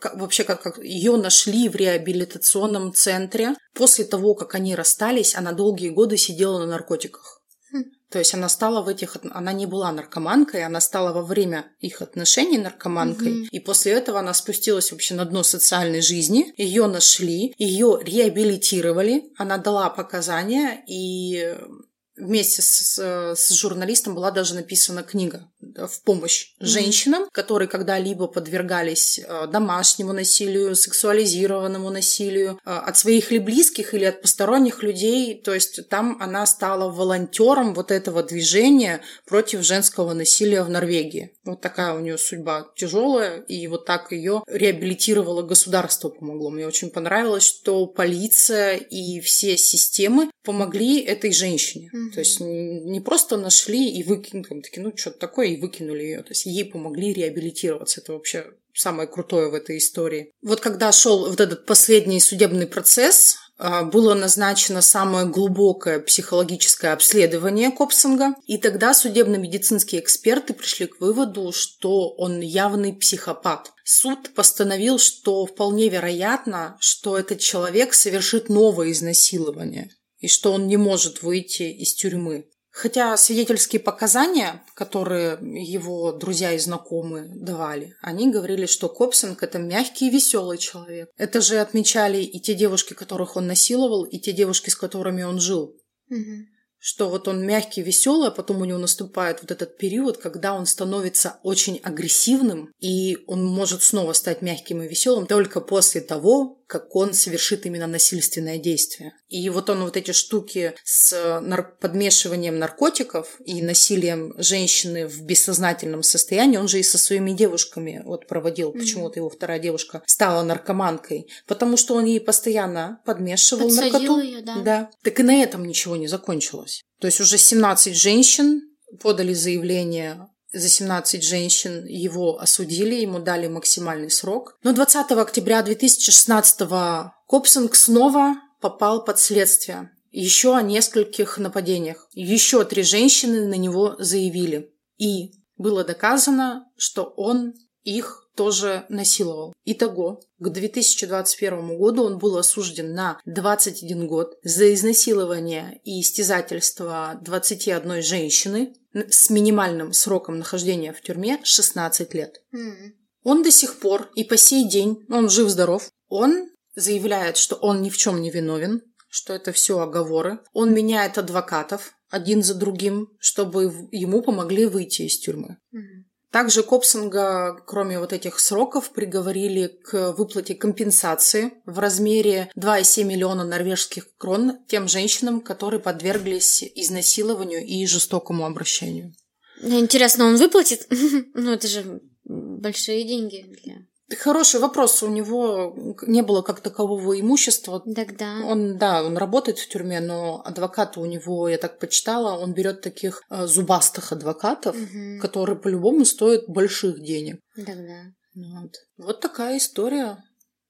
как, вообще как, как ее нашли в реабилитационном центре. После того, как они расстались, она долгие годы сидела на наркотиках. Хм. То есть она стала в этих... Она не была наркоманкой, она стала во время их отношений наркоманкой. Угу. И после этого она спустилась вообще на дно социальной жизни. Ее нашли, ее реабилитировали, она дала показания, и вместе с, с журналистом была даже написана книга в помощь женщинам, которые когда-либо подвергались э, домашнему насилию, сексуализированному насилию э, от своих ли близких или от посторонних людей. То есть там она стала волонтером вот этого движения против женского насилия в Норвегии. Вот такая у нее судьба тяжелая, и вот так ее реабилитировало государство, помогло. Мне очень понравилось, что полиция и все системы помогли этой женщине. Mm-hmm. То есть не просто нашли и выкинули, такие, ну, что-то такое, и выкинули ее. То есть ей помогли реабилитироваться. Это вообще самое крутое в этой истории. Вот когда шел вот этот последний судебный процесс, а, было назначено самое глубокое психологическое обследование Копсинга, и тогда судебно-медицинские эксперты пришли к выводу, что он явный психопат. Суд постановил, что вполне вероятно, что этот человек совершит новое изнасилование и что он не может выйти из тюрьмы. Хотя свидетельские показания, которые его друзья и знакомые давали, они говорили, что Копсинг – это мягкий и веселый человек. Это же отмечали и те девушки, которых он насиловал, и те девушки, с которыми он жил. Угу что вот он мягкий, веселый, а потом у него наступает вот этот период, когда он становится очень агрессивным, и он может снова стать мягким и веселым только после того, как он совершит именно насильственное действие. И вот он вот эти штуки с нар- подмешиванием наркотиков и насилием женщины в бессознательном состоянии, он же и со своими девушками вот проводил. Mm-hmm. Почему-то его вторая девушка стала наркоманкой, потому что он ей постоянно подмешивал Подсадил наркоту. Ее, да. да. Так и на этом ничего не закончилось. То есть уже 17 женщин подали заявление за 17 женщин его осудили, ему дали максимальный срок. Но 20 октября 2016 Копсинг снова попал под следствие. Еще о нескольких нападениях. Еще три женщины на него заявили. И было доказано, что он их тоже насиловал. Итого, к 2021 году он был осужден на 21 год за изнасилование и истязательство 21 женщины с минимальным сроком нахождения в тюрьме 16 лет. Mm. Он до сих пор и по сей день, он жив-здоров, он заявляет, что он ни в чем не виновен, что это все оговоры. Он меняет адвокатов один за другим, чтобы ему помогли выйти из тюрьмы. Mm. Также Копсинга, кроме вот этих сроков, приговорили к выплате компенсации в размере 2,7 миллиона норвежских крон тем женщинам, которые подверглись изнасилованию и жестокому обращению. Интересно, он выплатит? Ну, это же большие деньги для Хороший вопрос. У него не было как такового имущества. Тогда. Он, да, он работает в тюрьме, но адвокаты у него, я так почитала, он берет таких э, зубастых адвокатов, Мгм. которые по-любому стоят больших денег. Тогда. Вот. Вот такая история.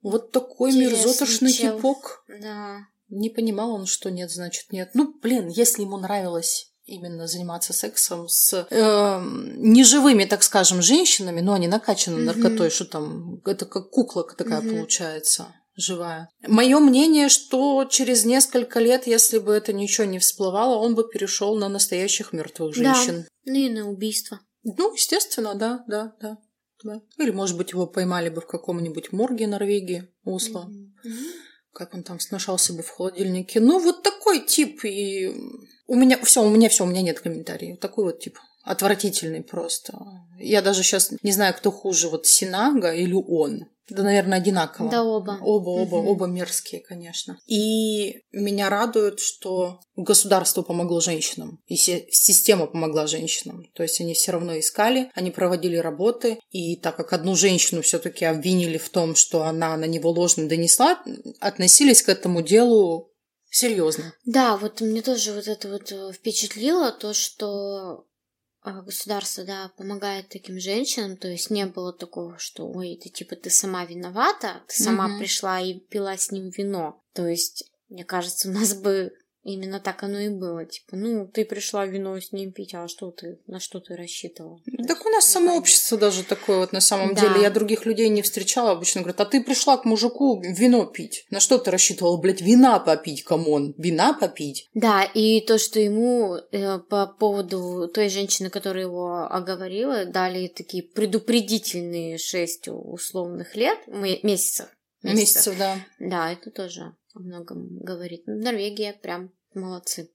Вот такой Интересный мерзотошный чел. типок. Да. Не понимал он, что нет, значит нет. Ну, блин, если ему нравилось именно заниматься сексом с эм, неживыми, так скажем, женщинами, но они накачаны Мгм. наркотой, что там, это как кукла такая Мгм. получается живая. Мое мнение, что через несколько лет, если бы это ничего не всплывало, он бы перешел на настоящих мертвых Да. женщин. Ну и на убийство. Ну, естественно, да, да, да. да. Или, может быть, его поймали бы в каком-нибудь морге Норвегии, Осло. Мгм. Как он там сношался бы в холодильнике. Ну, вот такой тип. И у меня все, у меня все, у меня нет комментариев. Такой вот тип. Отвратительный просто. Я даже сейчас не знаю, кто хуже, вот Синага или он. Да, наверное, одинаково. Да, оба. Оба, оба, Мгм. оба мерзкие, конечно. И меня радует, что государство помогло женщинам, и система помогла женщинам. То есть они все равно искали, они проводили работы, и так как одну женщину все-таки обвинили в том, что она на него ложно донесла, относились к этому делу серьезно. Да, вот мне тоже вот это вот э, впечатлило, то, что а, государство, да, помогает таким женщинам, то есть не было такого, что, ой, ты типа ты сама виновата, ты сама Мгм. пришла и пила с ним вино. То есть, мне кажется, у нас бы именно так оно и было. Типа, ну, ты пришла вино с ним пить, а что ты, на что ты рассчитывала? Так у нас само общество даже такое вот на самом Да. деле. Я других людей не встречала. Обычно говорят, а ты пришла к мужику вино пить. На что ты рассчитывала, блядь, вина попить, come on? Вина попить? Да, и то, что ему э, по поводу той женщины, которая его оговорила, дали такие предупредительные шесть условных лет, ме- месяцев. Месяцев, да. Да, это тоже о многом говорит. Норвегия прям молодцы.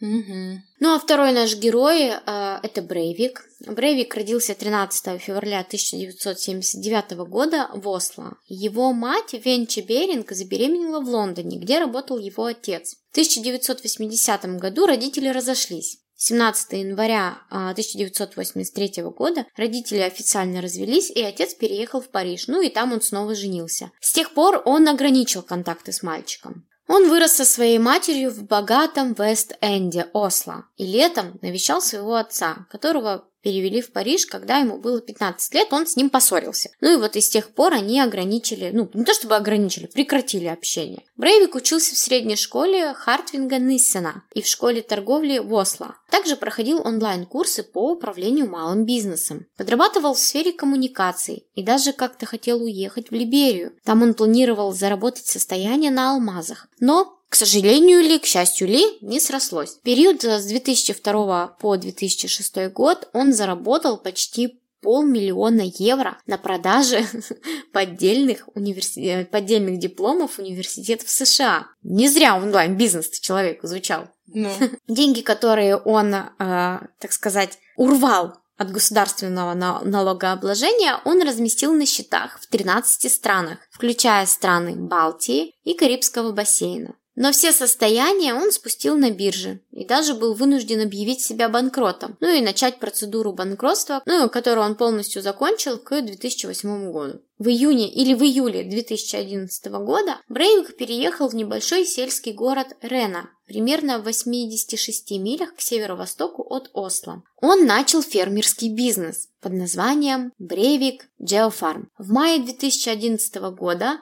Мгм. Ну а второй наш герой э, это Брейвик. Брейвик родился 13 февраля 1979 года в Осло. Его мать Венчи Беринг забеременела в Лондоне, где работал его отец. В 1980 году родители разошлись. 17 января а, 1983 года родители официально развелись, и отец переехал в Париж. Ну и там он снова женился. С тех пор он ограничил контакты с мальчиком. Он вырос со своей матерью в богатом Вест-Энде, Осло, и летом навещал своего отца, которого перевели в Париж, когда ему было 15 лет, он с ним поссорился. Ну и вот и с тех пор они ограничили, ну не то чтобы ограничили, прекратили общение. Брейвик учился в средней школе Хартвинга Ниссена и в школе торговли в Осло. Также проходил онлайн-курсы по управлению малым бизнесом. Подрабатывал в сфере коммуникаций и даже как-то хотел уехать в Либерию. Там он планировал заработать состояние на алмазах. Но к сожалению ли, к счастью ли, не срослось. В период с 2002 по 2006 год он заработал почти полмиллиона евро на продаже поддельных, универси... поддельных дипломов университетов США. Не зря онлайн-бизнес человек изучал. Ну, Деньги, которые он, э, так сказать, урвал от государственного на- налогообложения, он разместил на счетах в 13 странах, включая страны Балтии и Карибского бассейна. Но все состояния он спустил на бирже и даже был вынужден объявить себя банкротом, ну и начать процедуру банкротства, ну, которую он полностью закончил к 2008 году. В июне или в июле 2011 года Брейвик переехал в небольшой сельский город Рена, примерно в 86 милях к северо-востоку от Осло. Он начал фермерский бизнес под названием Брейвик Geofarm. В мае 2011 года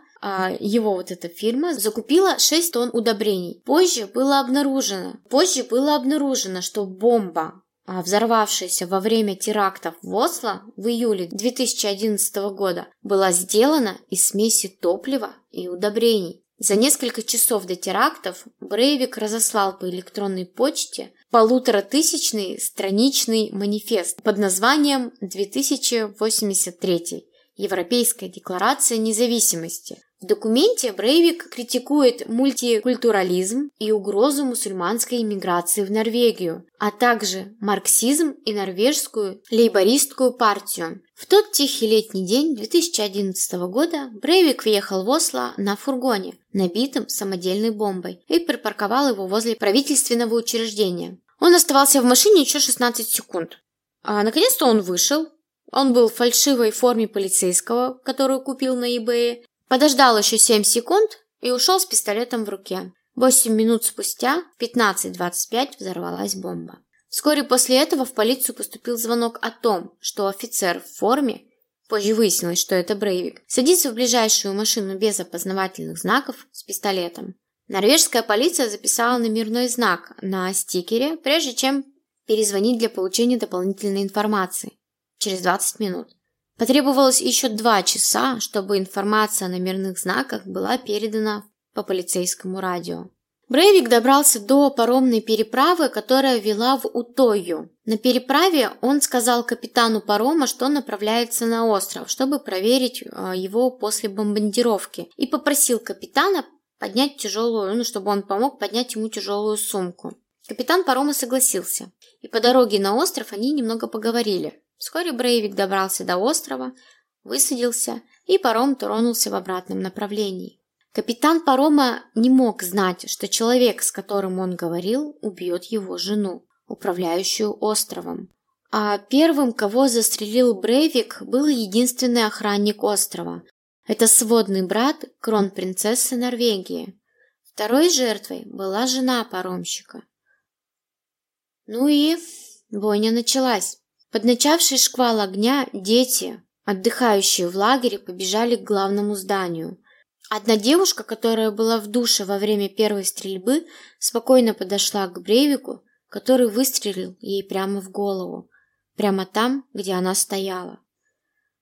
его вот эта фирма закупила 6 тонн удобрений. Позже было обнаружено, позже было обнаружено, что бомба а, взорвавшаяся во время терактов в Осло в июле 2011 года, была сделана из смеси топлива и удобрений. За несколько часов до терактов Брейвик разослал по электронной почте полуторатысячный страничный манифест под названием 2083 Европейская декларация независимости. В документе Брейвик критикует мультикультурализм и угрозу мусульманской иммиграции в Норвегию, а также марксизм и норвежскую лейбористскую партию. В тот тихий летний день 2011 года Брейвик въехал в Осло на фургоне, набитым самодельной бомбой, и припарковал его возле правительственного учреждения. Он оставался в машине еще 16 секунд. А наконец-то он вышел, Он был в фальшивой форме полицейского, которую купил на eBay, подождал еще 7 секунд и ушел с пистолетом в руке. Восемь минут спустя, в 15.25, взорвалась бомба. Вскоре после этого в полицию поступил звонок о том, что офицер в форме, позже выяснилось, что это Брейвик, садится в ближайшую машину без опознавательных знаков с пистолетом. Норвежская полиция записала номерной знак на стикере, прежде чем перезвонить для получения дополнительной информации через 20 минут. Потребовалось еще два часа, чтобы информация о номерных знаках была передана по полицейскому радио. Брейвик добрался до паромной переправы, которая вела в Утою. На переправе он сказал капитану парома, что направляется на остров, чтобы проверить а, его после бомбардировки, и попросил капитана поднять тяжелую, ну, чтобы он помог поднять ему тяжелую сумку. Капитан парома согласился, и по дороге на остров они немного поговорили. Вскоре Брейвик добрался до острова, высадился, и паром тронулся в обратном направлении. Капитан парома не мог знать, что человек, с которым он говорил, убьет его жену, управляющую островом. А первым, кого застрелил Брейвик, был единственный охранник острова. Это сводный брат кронпринцессы Норвегии. Второй жертвой была жена паромщика. Ну и бойня началась. Под начавший шквал огня дети, отдыхающие в лагере, побежали к главному зданию – Одна девушка, которая была в душе во время первой стрельбы, спокойно подошла к Брейвику, который выстрелил ей прямо в голову, прямо там, где она стояла.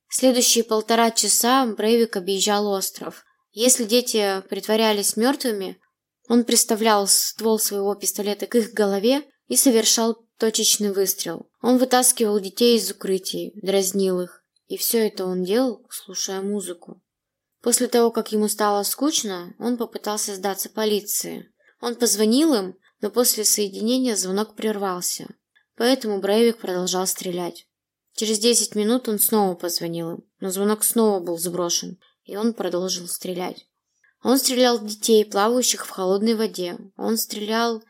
Следующие полтора часа Брейвик объезжал остров. Если дети притворялись мертвыми, он приставлял ствол своего пистолета к их голове и совершал точечный выстрел. Он вытаскивал детей из укрытий, дразнил их, и все это он делал, слушая музыку. После того, как ему стало скучно, он попытался сдаться полиции. Он позвонил им, но после соединения звонок прервался. Поэтому Брейвик продолжал стрелять. Через 10 минут он снова позвонил им, но звонок снова был сброшен, и он продолжил стрелять. Он стрелял в детей, плавающих в холодной воде. Он стрелял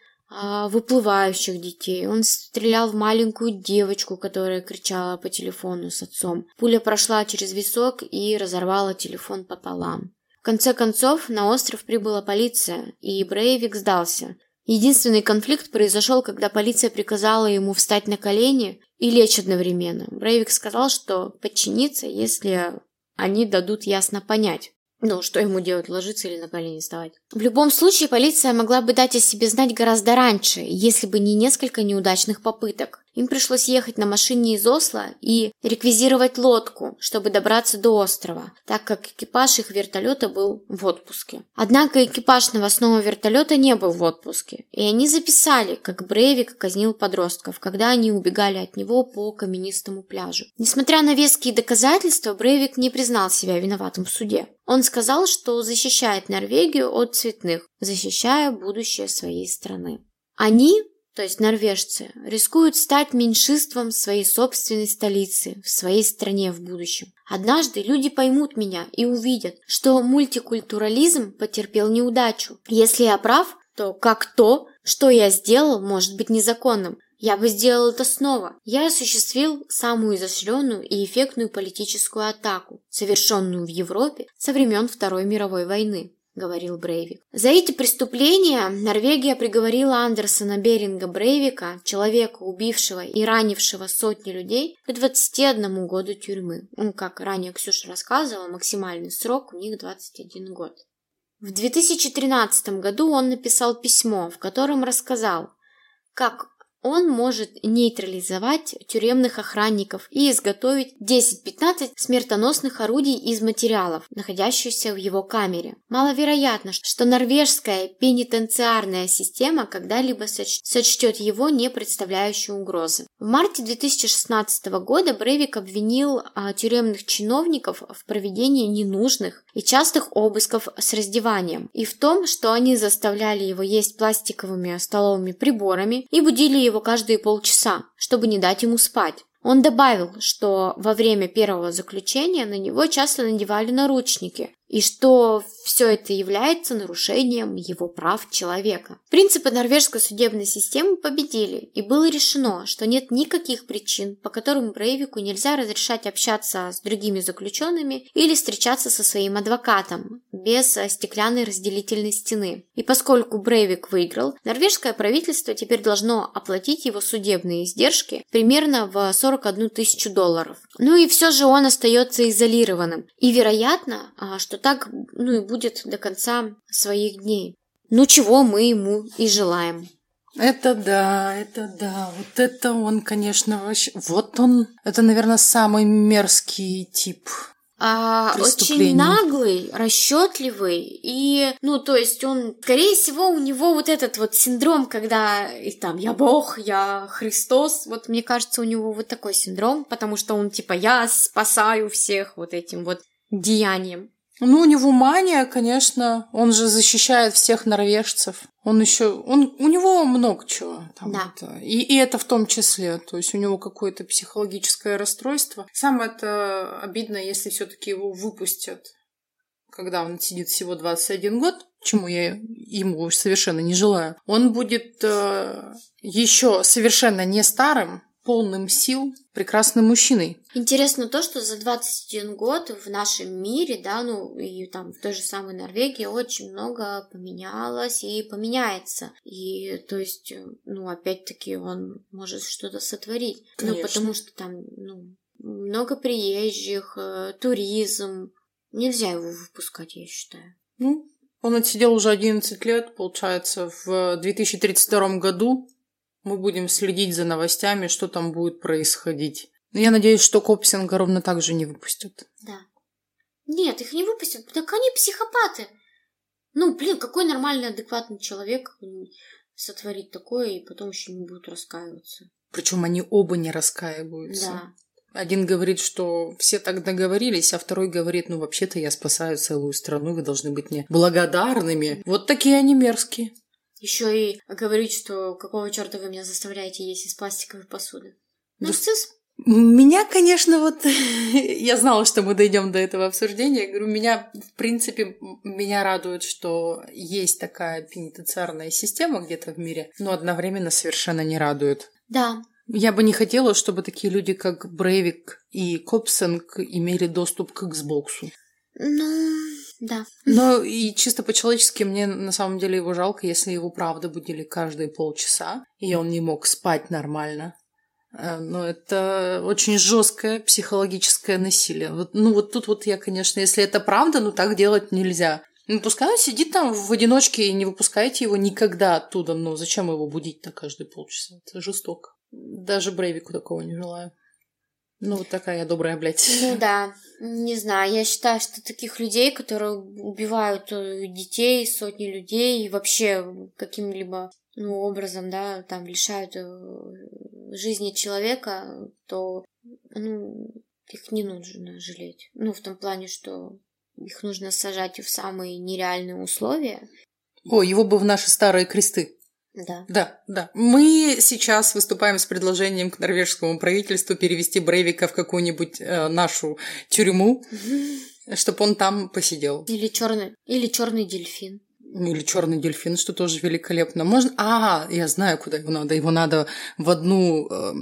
выплывающих детей. Он стрелял в маленькую девочку, которая кричала по телефону с отцом. Пуля прошла через висок и разорвала телефон пополам. В конце концов, на остров прибыла полиция, и Брейвик сдался. Единственный конфликт произошел, когда полиция приказала ему встать на колени и лечь одновременно. Брейвик сказал, что подчинится, если они дадут ясно понять. Ну, что ему делать, ложиться или на колени вставать? В любом случае, полиция могла бы дать о себе знать гораздо раньше, если бы не несколько неудачных попыток. Им пришлось ехать на машине из Осло и реквизировать лодку, чтобы добраться до острова, так как экипаж их вертолета был в отпуске. Однако экипаж новостного вертолета не был в отпуске, и они записали, как Брейвик казнил подростков, когда они убегали от него по каменистому пляжу. Несмотря на веские доказательства, Брейвик не признал себя виноватым в суде. Он сказал, что защищает Норвегию от цветных, защищая будущее своей страны. Они то есть норвежцы, рискуют стать меньшинством своей собственной столицы, в своей стране в будущем. Однажды люди поймут меня и увидят, что мультикультурализм потерпел неудачу. Если я прав, то как то, что я сделал, может быть незаконным. Я бы сделал это снова. Я осуществил самую изощренную и эффектную политическую атаку, совершенную в Европе со времен Второй мировой войны. — говорил Брейвик. За эти преступления Норвегия приговорила Андерсона Беринга Брейвика, человека, убившего и ранившего сотни людей, к 21 году тюрьмы. Ну, как ранее Ксюша рассказывала, максимальный срок у них 21 год. В 2013 году он написал письмо, в котором рассказал, как он может нейтрализовать тюремных охранников и изготовить 10-15 смертоносных орудий из материалов, находящихся в его камере. Маловероятно, что норвежская пенитенциарная система когда-либо сочтет его не представляющей угрозы. В марте 2016 года Брейвик обвинил а, тюремных чиновников в проведении ненужных и частых обысков с раздеванием и в том, что они заставляли его есть пластиковыми столовыми приборами и будили его каждые полчаса, чтобы не дать ему спать. Он добавил, что во время первого заключения на него часто надевали наручники, и что все это является нарушением его прав человека. Принципы норвежской судебной системы победили, и было решено, что нет никаких причин, по которым Брейвику нельзя разрешать общаться с другими заключенными или встречаться со своим адвокатом без стеклянной разделительной стены. И поскольку Брейвик выиграл, норвежское правительство теперь должно оплатить его судебные издержки примерно в 41 тысячу долларов. Ну и все же он остается изолированным. И вероятно, а, что так ну и будет до конца своих дней. Ну чего мы ему и желаем. Это да, это да. Вот это он, конечно, вообще... Вот он, это, наверное, самый мерзкий тип а, очень наглый, расчетливый и, ну, то есть он, скорее всего, у него вот этот вот синдром, когда и там я Бог, я Христос, вот мне кажется, у него вот такой синдром, потому что он типа я спасаю всех вот этим вот деянием. Ну, у него мания, конечно. Он же защищает всех норвежцев. Он еще... Он, у него много чего. Там да. Это, и, и это в том числе. То есть у него какое-то психологическое расстройство. Самое это обидно, если все-таки его выпустят, когда он сидит всего 21 год, чему я ему совершенно не желаю. Он будет э, еще совершенно не старым, полным сил прекрасным мужчиной. Интересно то, что за 21 год в нашем мире, да, ну и там в той же самой Норвегии очень много поменялось и поменяется. И то есть, ну опять-таки он может что-то сотворить. Ну, Конечно. Ну потому что там, ну, много приезжих, э, туризм. Нельзя его выпускать, я считаю. Ну, он отсидел уже 11 лет, получается, в 2032 году мы будем следить за новостями, что там будет происходить. Но я надеюсь, что Копсинга ровно так же не выпустят. Да. Нет, их не выпустят. Так они психопаты. Ну, блин, какой нормальный, адекватный человек сотворит такое и потом еще не будет раскаиваться. Причем они оба не раскаиваются. Да. Один говорит, что все так договорились, а второй говорит, ну вообще-то я спасаю целую страну, вы должны быть мне благодарными. Вот такие они мерзкие. Еще и говорить, что какого черта вы меня заставляете есть из пластиковой посуды. Нарцисс. Меня, конечно, вот я знала, что мы дойдем до этого обсуждения. Я говорю, меня, в принципе, меня радует, что есть такая пенитенциарная система где-то в мире, но одновременно совершенно не радует. Да. Я бы не хотела, чтобы такие люди, как Брейвик и Копсинг, имели доступ к Xbox. Ну, да. Но и чисто по-человечески мне на самом деле его жалко, если его правда будили каждые полчаса, и он не мог спать нормально. Э, но это очень жесткое психологическое насилие. Вот, ну вот тут вот я, конечно, если это правда, ну так делать нельзя. Ну, пускай он сидит там в одиночке и не выпускайте его никогда оттуда. Но зачем его будить-то каждые полчаса? Это жестоко. Даже Брейвику такого не желаю. Ну, вот такая я добрая, блядь. Ну да, не знаю, я считаю, что таких людей, которые убивают э, детей, сотни людей, и вообще каким-либо ну, образом, да, там лишают э, жизни человека, то, ну, их не нужно жалеть. Ну, в том плане, что их нужно сажать в самые нереальные условия. О, его бы в наши старые кресты. Да. Да, да. Мы сейчас выступаем с предложением к норвежскому правительству перевести Брейвика в какую-нибудь э, нашу тюрьму, чтобы он там посидел. Или черный, или черный дельфин. Или черный дельфин, что тоже великолепно. Можно. А, я знаю, куда его надо. Его надо в одну э,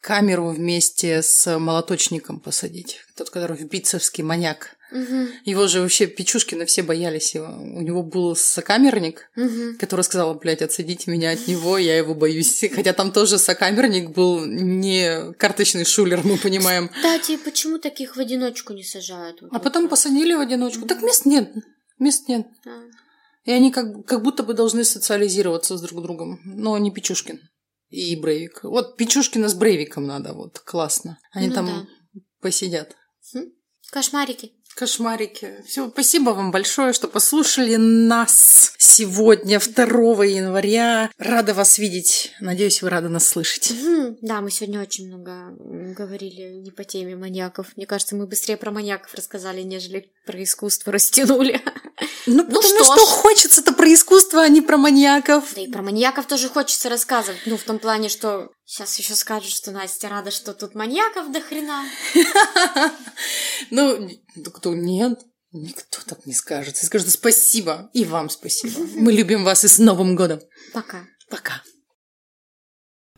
камеру вместе с молоточником посадить. Тот, который в бицевский маньяк. Угу. Его же вообще Печушкина все боялись его. У него был сокамерник, угу. который сказал, блядь, отсадите меня от него, я его боюсь. Хотя там тоже сокамерник был не карточный шулер, мы понимаем. Кстати, почему таких в одиночку не сажают? Вот а потом посадили в одиночку. Так мест нет. Мест нет. А. И они как, как будто бы должны социализироваться с друг другом. Но не Печушкин и Брейвик. Вот Печушкина с Брейвиком надо, вот, классно. Они Ну там да. посидят. Кошмарики. Кошмарики. Все, спасибо вам большое, что послушали нас сегодня, 2 января. Рада вас видеть. Надеюсь, вы рады нас слышать. Мгм. Да, мы сегодня очень много говорили не по теме маньяков. Мне кажется, мы быстрее про маньяков рассказали, нежели про искусство растянули. Ну, потому что что, хочется-то про искусство, а не про маньяков. Да и про маньяков тоже хочется рассказывать. Ну, в том плане, что сейчас еще скажут, что Настя рада, что тут маньяков до хрена. Ну, кто нет. Никто так не скажет. Я скажу спасибо. И вам спасибо. Мы любим вас и с Новым годом. Пока. Пока.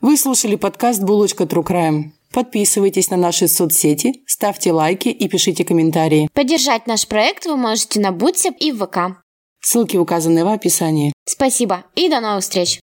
Вы слушали подкаст «Булочка True Crime». Подписывайтесь на наши соцсети, ставьте лайки и пишите комментарии. Поддержать наш проект вы можете на Бутсе и в ВК. Ссылки указаны в описании. Спасибо и до новых встреч!